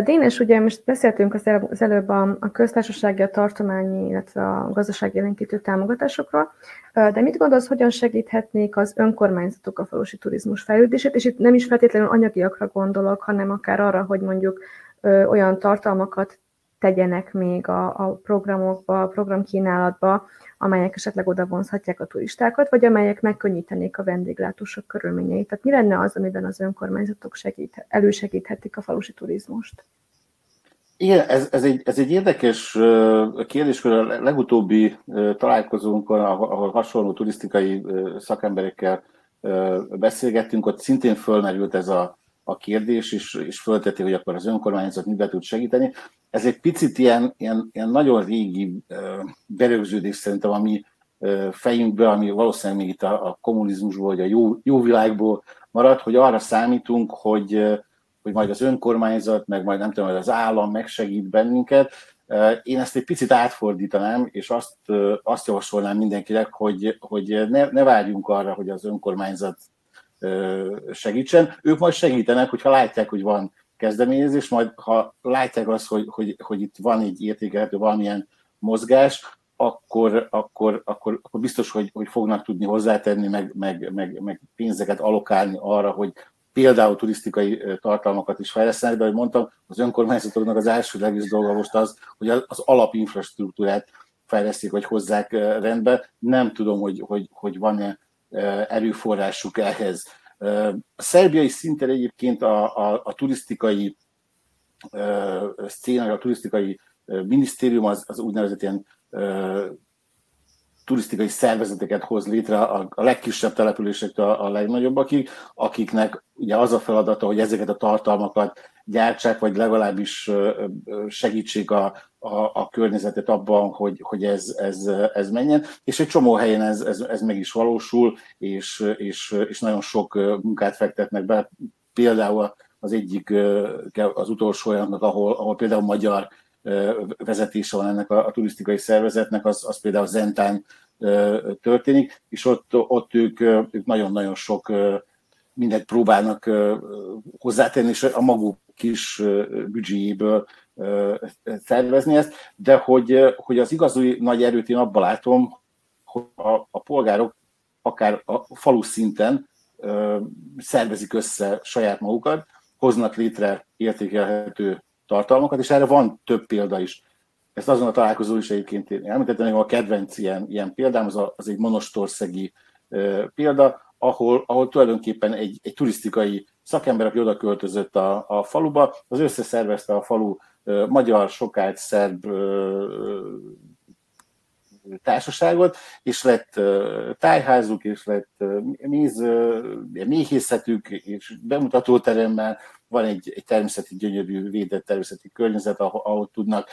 Dénes, ugye most beszéltünk az előbb a, a köztársasági, a tartományi, illetve a gazdasági élénkítő támogatásokról, de mit gondolsz, hogyan segíthetnék az önkormányzatok a falusi turizmus fejlődését, és itt nem is feltétlenül anyagiakra gondolok, hanem akár arra, hogy mondjuk olyan tartalmakat tegyenek még a, a programokba, a programkínálatba, amelyek esetleg oda vonzhatják a turistákat, vagy amelyek megkönnyítenék a vendéglátósok körülményeit. Tehát mi lenne az, amiben az önkormányzatok segít, elősegíthetik a falusi turizmust?
Igen, ez, ez, egy, ez egy érdekes kérdés, a legutóbbi találkozónkon, ahol hasonló turisztikai szakemberekkel beszélgettünk, ott szintén fölmerült ez a, a kérdés, és, és fölteti, hogy akkor az önkormányzat mibe tud segíteni. Ez egy picit ilyen, ilyen, ilyen nagyon régi berögződés szerintem, ami fejünkbe, ami valószínűleg még itt a, a kommunizmusból, vagy a jó, jó világból maradt, hogy arra számítunk, hogy, hogy majd az önkormányzat, meg majd nem tudom, az állam megsegít bennünket. Én ezt egy picit átfordítanám, és azt, azt javasolnám mindenkinek, hogy, hogy ne, ne várjunk arra, hogy az önkormányzat segítsen. Ők majd segítenek, hogyha látják, hogy van kezdeményezés, majd ha látják azt, hogy, hogy, hogy itt van egy értékelhető valamilyen mozgás, akkor, akkor, akkor, akkor biztos, hogy, hogy fognak tudni hozzátenni, meg, meg, meg, meg pénzeket alokálni arra, hogy például turisztikai tartalmakat is fejlesztenek, de ahogy mondtam, az önkormányzatoknak az első legjobb dolga most az, hogy az alapinfrastruktúrát fejlesztik, vagy hozzák rendbe. Nem tudom, hogy, hogy, hogy van-e erőforrásuk ehhez. A szerbiai szinten egyébként a, a, a turisztikai szcéna, a turisztikai minisztérium az, az úgynevezett ilyen turisztikai szervezeteket hoz létre a, a legkisebb településektől a, a legnagyobbakig, akiknek ugye az a feladata, hogy ezeket a tartalmakat gyártsák, vagy legalábbis segítsék a, a, a környezetet abban, hogy, hogy ez, ez, ez menjen, és egy csomó helyen ez, ez, ez meg is valósul, és, és, és nagyon sok munkát fektetnek be. Például az egyik, az utolsó olyannak, ahol, ahol például magyar vezetése van ennek a, a turisztikai szervezetnek, az, az például Zentán történik, és ott, ott ők, ők nagyon-nagyon sok mindent próbálnak hozzátenni, és a maguk kis büdzséjéből szervezni ezt, de hogy, hogy az igazi nagy erőt én abban látom, hogy a, a polgárok akár a falu szinten szervezik össze saját magukat, hoznak létre értékelhető tartalmakat, és erre van több példa is. Ezt azon a találkozó is egyébként én említettem, hogy a kedvenc ilyen, ilyen példám, az, a, az egy monostorszegi példa, ahol, ahol tulajdonképpen egy, egy turisztikai szakember, aki oda költözött a, a faluba, az összeszervezte a falu magyar, sokált, szerb társaságot, és lett tájházuk, és lett méz, méhészetük, és bemutatóteremmel, van egy, egy természeti gyönyörű, védett természeti környezet, ahol, ahol tudnak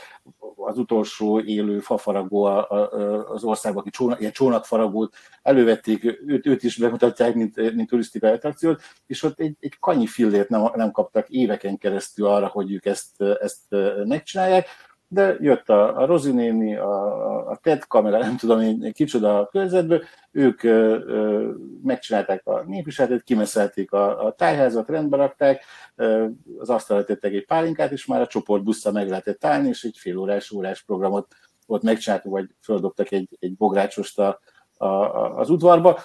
az utolsó élő fafaragó az országban, aki csónak, ilyen csónakfaragót elővették, őt, őt is bemutatják, mint, mint turisztikai attrakciót, és ott egy, egy kanyi fillért nem, nem kaptak éveken keresztül arra, hogy ők ezt, ezt megcsinálják, de jött a, a Rozi néni, a, a TED kamera, nem tudom én kicsoda a körzetből, ők ö, ö, megcsinálták a népviseltet, kimeszelték a, a tájházat, rendbe rakták, ö, az asztalra tettek egy pálinkát, és már a csoport buszta meg lehetett állni, és egy fél órás, órás programot ott megcsináltuk, vagy földobtak egy, egy bográcsost a, a, az udvarba.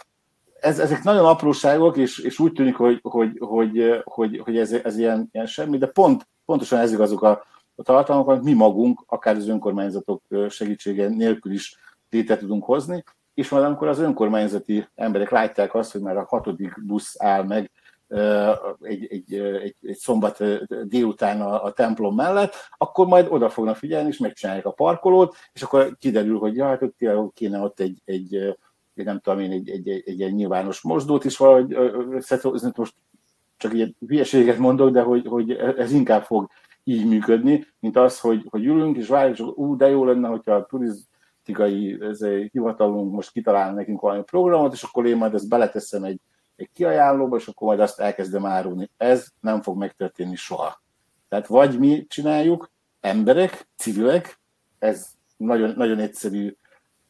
Ez, ezek nagyon apróságok, és, és úgy tűnik, hogy, hogy, hogy, hogy, hogy ez, ez ilyen, ilyen semmi, de pont, pontosan ezek azok a, a tartalmakat mi magunk, akár az önkormányzatok segítsége nélkül is létre tudunk hozni, és majd amikor az önkormányzati emberek látják azt, hogy már a hatodik busz áll meg egy, egy, egy, egy szombat délután a, a templom mellett, akkor majd oda fognak figyelni, és megcsinálják a parkolót, és akkor kiderül, hogy ja, hát ott kéne ott egy, egy, egy nem tudom én, egy, egy, egy, egy, egy nyilvános mosdót is valahogy, most csak ilyen hülyeséget mondok, de hogy, hogy ez inkább fog így működni, mint az, hogy, hogy ülünk és várjuk, hogy ú, de jó lenne, hogyha a turisztikai egy hivatalunk most kitalál nekünk valami programot, és akkor én majd ezt beleteszem egy, egy kiajánlóba, és akkor majd azt elkezdem árulni. Ez nem fog megtörténni soha. Tehát vagy mi csináljuk, emberek, civilek, ez nagyon, nagyon egyszerű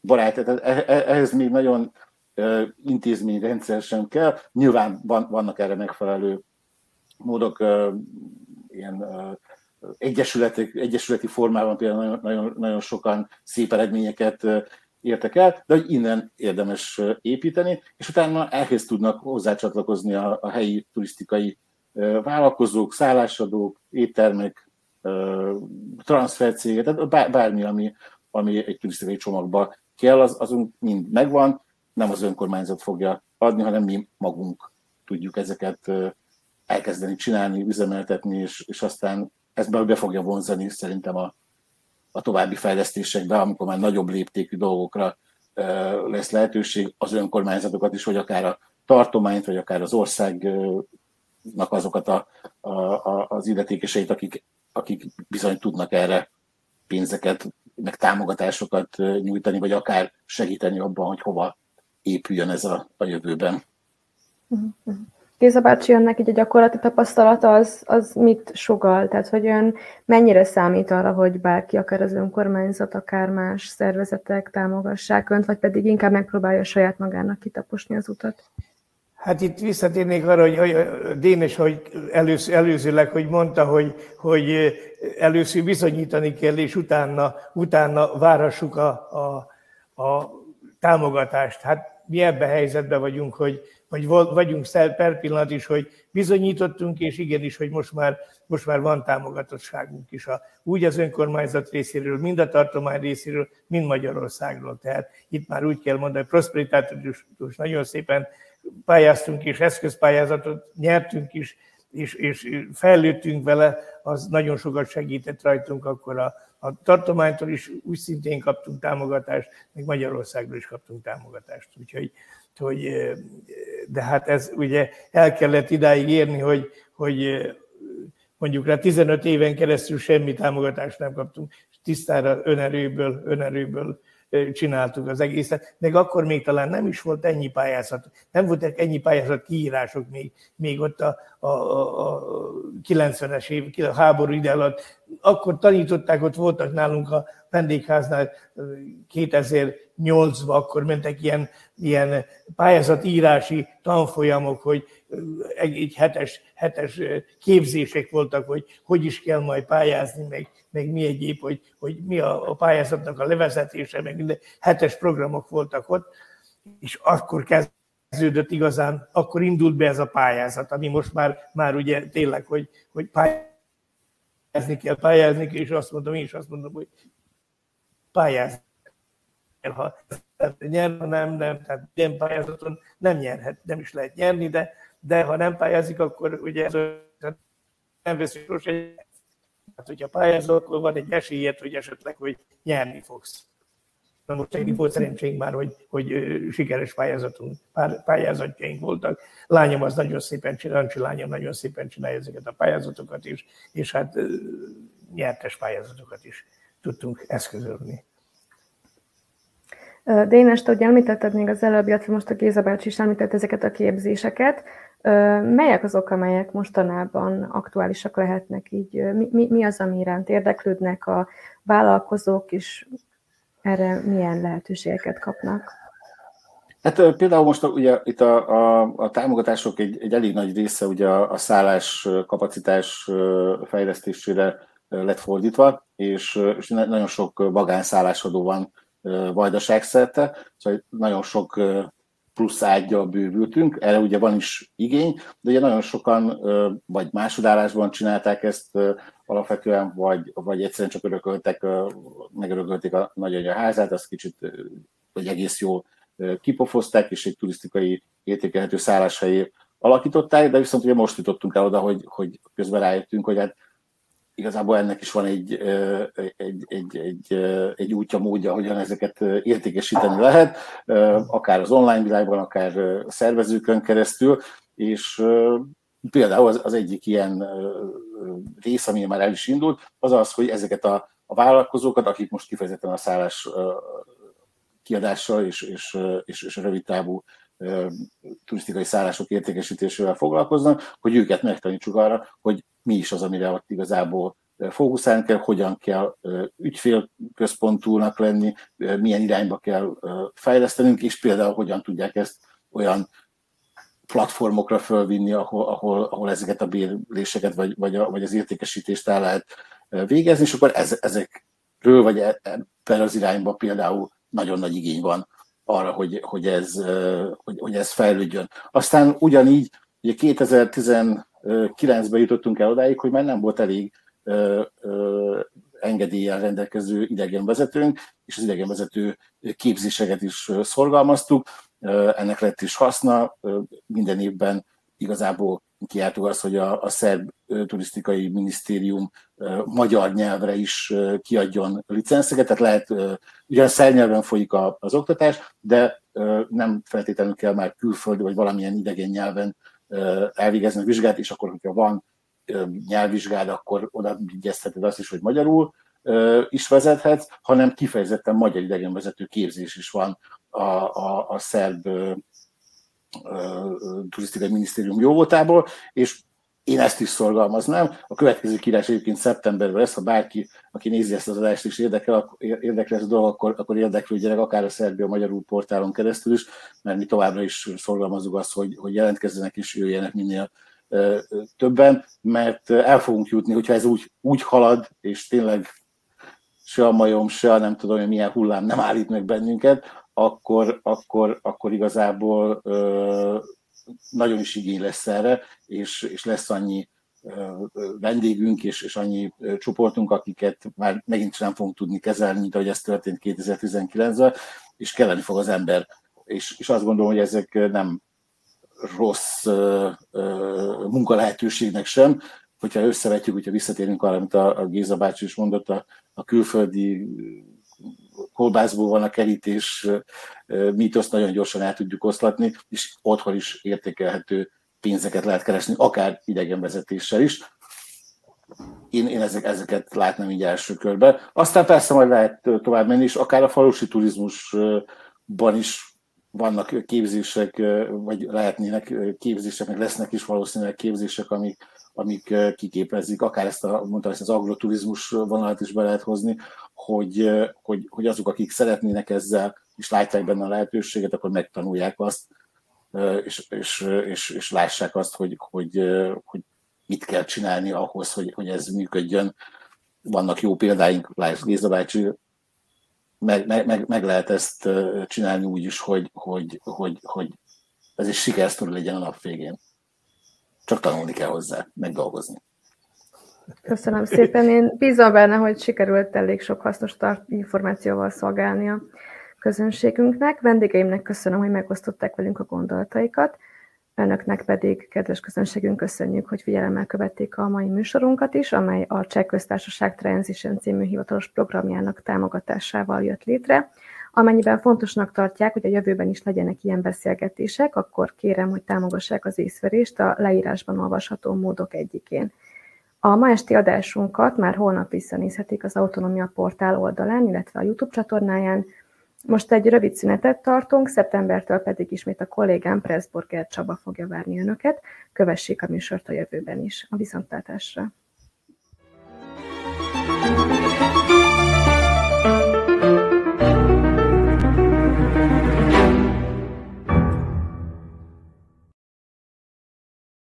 barát, tehát e, e, ehhez még nagyon intézményrendszer sem kell. Nyilván van, vannak erre megfelelő módok, ilyen egyesületek, egyesületi formában például nagyon, nagyon, nagyon sokan szép eredményeket értek el, de hogy innen érdemes építeni, és utána ehhez tudnak hozzácsatlakozni a, a helyi turisztikai vállalkozók, szállásadók, éttermek, transfercégek, tehát bármi, ami, ami egy turisztikai csomagba kell, az, azunk mind megvan, nem az önkormányzat fogja adni, hanem mi magunk tudjuk ezeket elkezdeni csinálni, üzemeltetni, és, és aztán ez be fogja vonzani szerintem a, a további fejlesztésekbe, amikor már nagyobb léptékű dolgokra lesz lehetőség, az önkormányzatokat is, vagy akár a tartományt, vagy akár az országnak azokat a, a, a, az illetékeseit, akik, akik bizony tudnak erre pénzeket, meg támogatásokat nyújtani, vagy akár segíteni abban, hogy hova épüljön ez a, a jövőben.
Géza bácsi önnek így a gyakorlati tapasztalata az, az mit sugal? Tehát, hogy ön mennyire számít arra, hogy bárki, akár az önkormányzat, akár más szervezetek támogassák önt, vagy pedig inkább megpróbálja saját magának kitaposni az utat?
Hát itt visszatérnék arra, hogy, hogy Dénes, hogy először, előzőleg, hogy mondta, hogy, hogy először bizonyítani kell, és utána, utána várhassuk a, a, a támogatást. Hát mi ebben helyzetben vagyunk, hogy, vagy vagyunk per pillanat is, hogy bizonyítottunk, és igenis, hogy most már, most már van támogatottságunk is, a, úgy az önkormányzat részéről, mind a tartomány részéről, mind Magyarországról. Tehát itt már úgy kell mondani, prosperitátus nagyon szépen pályáztunk és eszközpályázatot nyertünk is, és, és fejlődtünk vele, az nagyon sokat segített rajtunk akkor a, a tartománytól is úgy szintén kaptunk támogatást, még Magyarországról is kaptunk támogatást. Úgyhogy hogy, de hát ez ugye el kellett idáig érni, hogy, hogy mondjuk rá 15 éven keresztül semmi támogatást nem kaptunk. tisztára önerőből, önerőből csináltuk az egészet, még akkor még talán nem is volt ennyi pályázat, nem voltak ennyi pályázat kiírások még, még ott a, a, a 90-es év, a háború ide alatt. Akkor tanították, ott voltak nálunk a vendégháznál 2008-ban, akkor mentek ilyen, ilyen pályázatírási tanfolyamok, hogy egy hetes, hetes képzések voltak, hogy hogy is kell majd pályázni, meg, meg mi egyéb, hogy, hogy mi a, a pályázatnak a levezetése, meg minden. Hetes programok voltak ott, és akkor kezdődött igazán, akkor indult be ez a pályázat, ami most már, már ugye tényleg, hogy, hogy pályázni kell, pályázni kell, és azt mondom, én is azt mondom, hogy pályázni ha nyer, nem, nem, tehát ilyen pályázaton nem nyerhet, nem is lehet nyerni, de, de ha nem pályázik, akkor ugye nem veszi sose. Hát, hogyha pályázol, akkor van egy esélyed, hogy esetleg, hogy nyerni fogsz. Na most egy volt szerencsénk már, hogy, hogy sikeres pályázatunk, pályázatjaink voltak. Lányom az nagyon szépen csinál, Ancsi lányom nagyon szépen csinálja ezeket a pályázatokat is, és hát nyertes pályázatokat is tudtunk eszközölni.
Dénes, hogy említetted még az előbb, illetve most a Géza bácsi is említett ezeket a képzéseket. Melyek azok, amelyek mostanában aktuálisak lehetnek így? Mi, mi, mi az, ami iránt érdeklődnek a vállalkozók, és erre milyen lehetőségeket kapnak?
Hát például most ugye itt a, a, a támogatások egy, egy elég nagy része ugye a, a szállás kapacitás fejlesztésére lett fordítva, és, és nagyon sok magánszállásadó van vajdaság szerte, szóval nagyon sok plusz ágyjal bővültünk, erre ugye van is igény, de ugye nagyon sokan vagy másodállásban csinálták ezt alapvetően, vagy, vagy egyszerűen csak örököltek, megörökölték a nagyanyja házát, azt kicsit, vagy egész jól kipofozták, és egy turisztikai értékelhető szálláshelyé alakították, de viszont ugye most jutottunk el oda, hogy, hogy közben rájöttünk, hogy hát igazából ennek is van egy, egy, egy, egy, egy útja, módja, hogyan ezeket értékesíteni lehet, akár az online világban, akár szervezőkön keresztül, és például az, az egyik ilyen rész, ami már el is indult, az az, hogy ezeket a, a vállalkozókat, akik most kifejezetten a szállás kiadással és, és, és, és rövid távú turisztikai szállások értékesítésével foglalkoznak, hogy őket megtanítsuk arra, hogy mi is az, amire ott igazából fókuszálni kell, hogyan kell ügyfélközpontúnak lenni, milyen irányba kell fejlesztenünk, és például hogyan tudják ezt olyan platformokra fölvinni, ahol, ahol, ahol ezeket a bérléseket vagy, vagy, a, vagy az értékesítést el lehet végezni, és akkor ez, ezekről, vagy e, ebben az irányba például nagyon nagy igény van arra, hogy, hogy, ez, hogy, hogy ez fejlődjön. Aztán ugyanígy, ugye 2019-ben jutottunk el odáig, hogy már nem volt elég engedéllyel rendelkező idegenvezetőnk, és az idegenvezető képzéseket is szorgalmaztuk. Ennek lett is haszna. Minden évben igazából kiáltuk azt, hogy a, a szerb turisztikai minisztérium magyar nyelvre is kiadjon licenszeket, tehát lehet, ugyan szerb nyelven folyik az oktatás, de nem feltétlenül kell már külföldi vagy valamilyen idegen nyelven elvégezni a vizsgát, és akkor, hogyha van nyelvvizsgád, akkor oda vigyezteted azt is, hogy magyarul is vezethetsz, hanem kifejezetten magyar idegenvezető képzés is van a, a, a szerb turisztikai minisztérium jóvoltából, és én ezt is szorgalmaznám. A következő kiírás egyébként szeptemberben lesz, ha bárki, aki nézi ezt az adást és érdekel, érdekel ez a dolog, akkor, akkor érdeklődjenek akár a Szerbia Magyarul portálon keresztül is, mert mi továbbra is szorgalmazunk azt, hogy, hogy jelentkezzenek és jöjjenek minél többen, mert el fogunk jutni, hogyha ez úgy, úgy halad, és tényleg se a majom, se a nem tudom, hogy milyen hullám nem állít meg bennünket, akkor, akkor, akkor igazából ö, nagyon is igény lesz erre, és, és lesz annyi vendégünk és, és annyi csoportunk, akiket már megint nem fogunk tudni kezelni, mint ahogy ez történt 2019-ben, és kelleni fog az ember. És, és azt gondolom, hogy ezek nem rossz uh, uh, munkalehetőségnek sem, hogyha összevetjük, hogyha visszatérünk arra, amit a, a Géza bácsi is mondott, a, a külföldi kolbászból van a kerítés mítoszt nagyon gyorsan el tudjuk oszlatni, és otthon is értékelhető pénzeket lehet keresni, akár idegenvezetéssel is. én, én ezek, ezeket látnám így első körben. Aztán persze majd lehet tovább menni, és akár a falusi turizmusban is vannak képzések, vagy lehetnének képzések, meg lesznek is valószínűleg képzések, amik, amik kiképezik, akár ezt a, mondtam, ezt az agroturizmus vonalat is be lehet hozni, hogy, hogy, hogy azok, akik szeretnének ezzel, és látják benne a lehetőséget, akkor megtanulják azt, és, és, és, és lássák azt, hogy, hogy, hogy mit kell csinálni ahhoz, hogy, hogy ez működjön. Vannak jó példáink, Lász Géza bácsi, meg, meg, meg, lehet ezt csinálni úgy is, hogy, hogy, hogy, hogy ez egy sikersztori legyen a nap végén. Csak tanulni kell hozzá, megdolgozni.
Köszönöm szépen. Én bízom benne, hogy sikerült elég sok hasznos információval szolgálni a közönségünknek. Vendégeimnek köszönöm, hogy megosztották velünk a gondolataikat. Önöknek pedig, kedves közönségünk, köszönjük, hogy figyelemmel követték a mai műsorunkat is, amely a Cseh Köztársaság Transition című hivatalos programjának támogatásával jött létre. Amennyiben fontosnak tartják, hogy a jövőben is legyenek ilyen beszélgetések, akkor kérem, hogy támogassák az észverést a leírásban olvasható módok egyikén. A ma esti adásunkat már holnap visszanézhetik az Autonomia Portál oldalán, illetve a YouTube csatornáján, most egy rövid szünetet tartunk, szeptembertől pedig ismét a kollégám Pressburger Csaba fogja várni önöket. Kövessék a műsort a jövőben is. A viszontlátásra!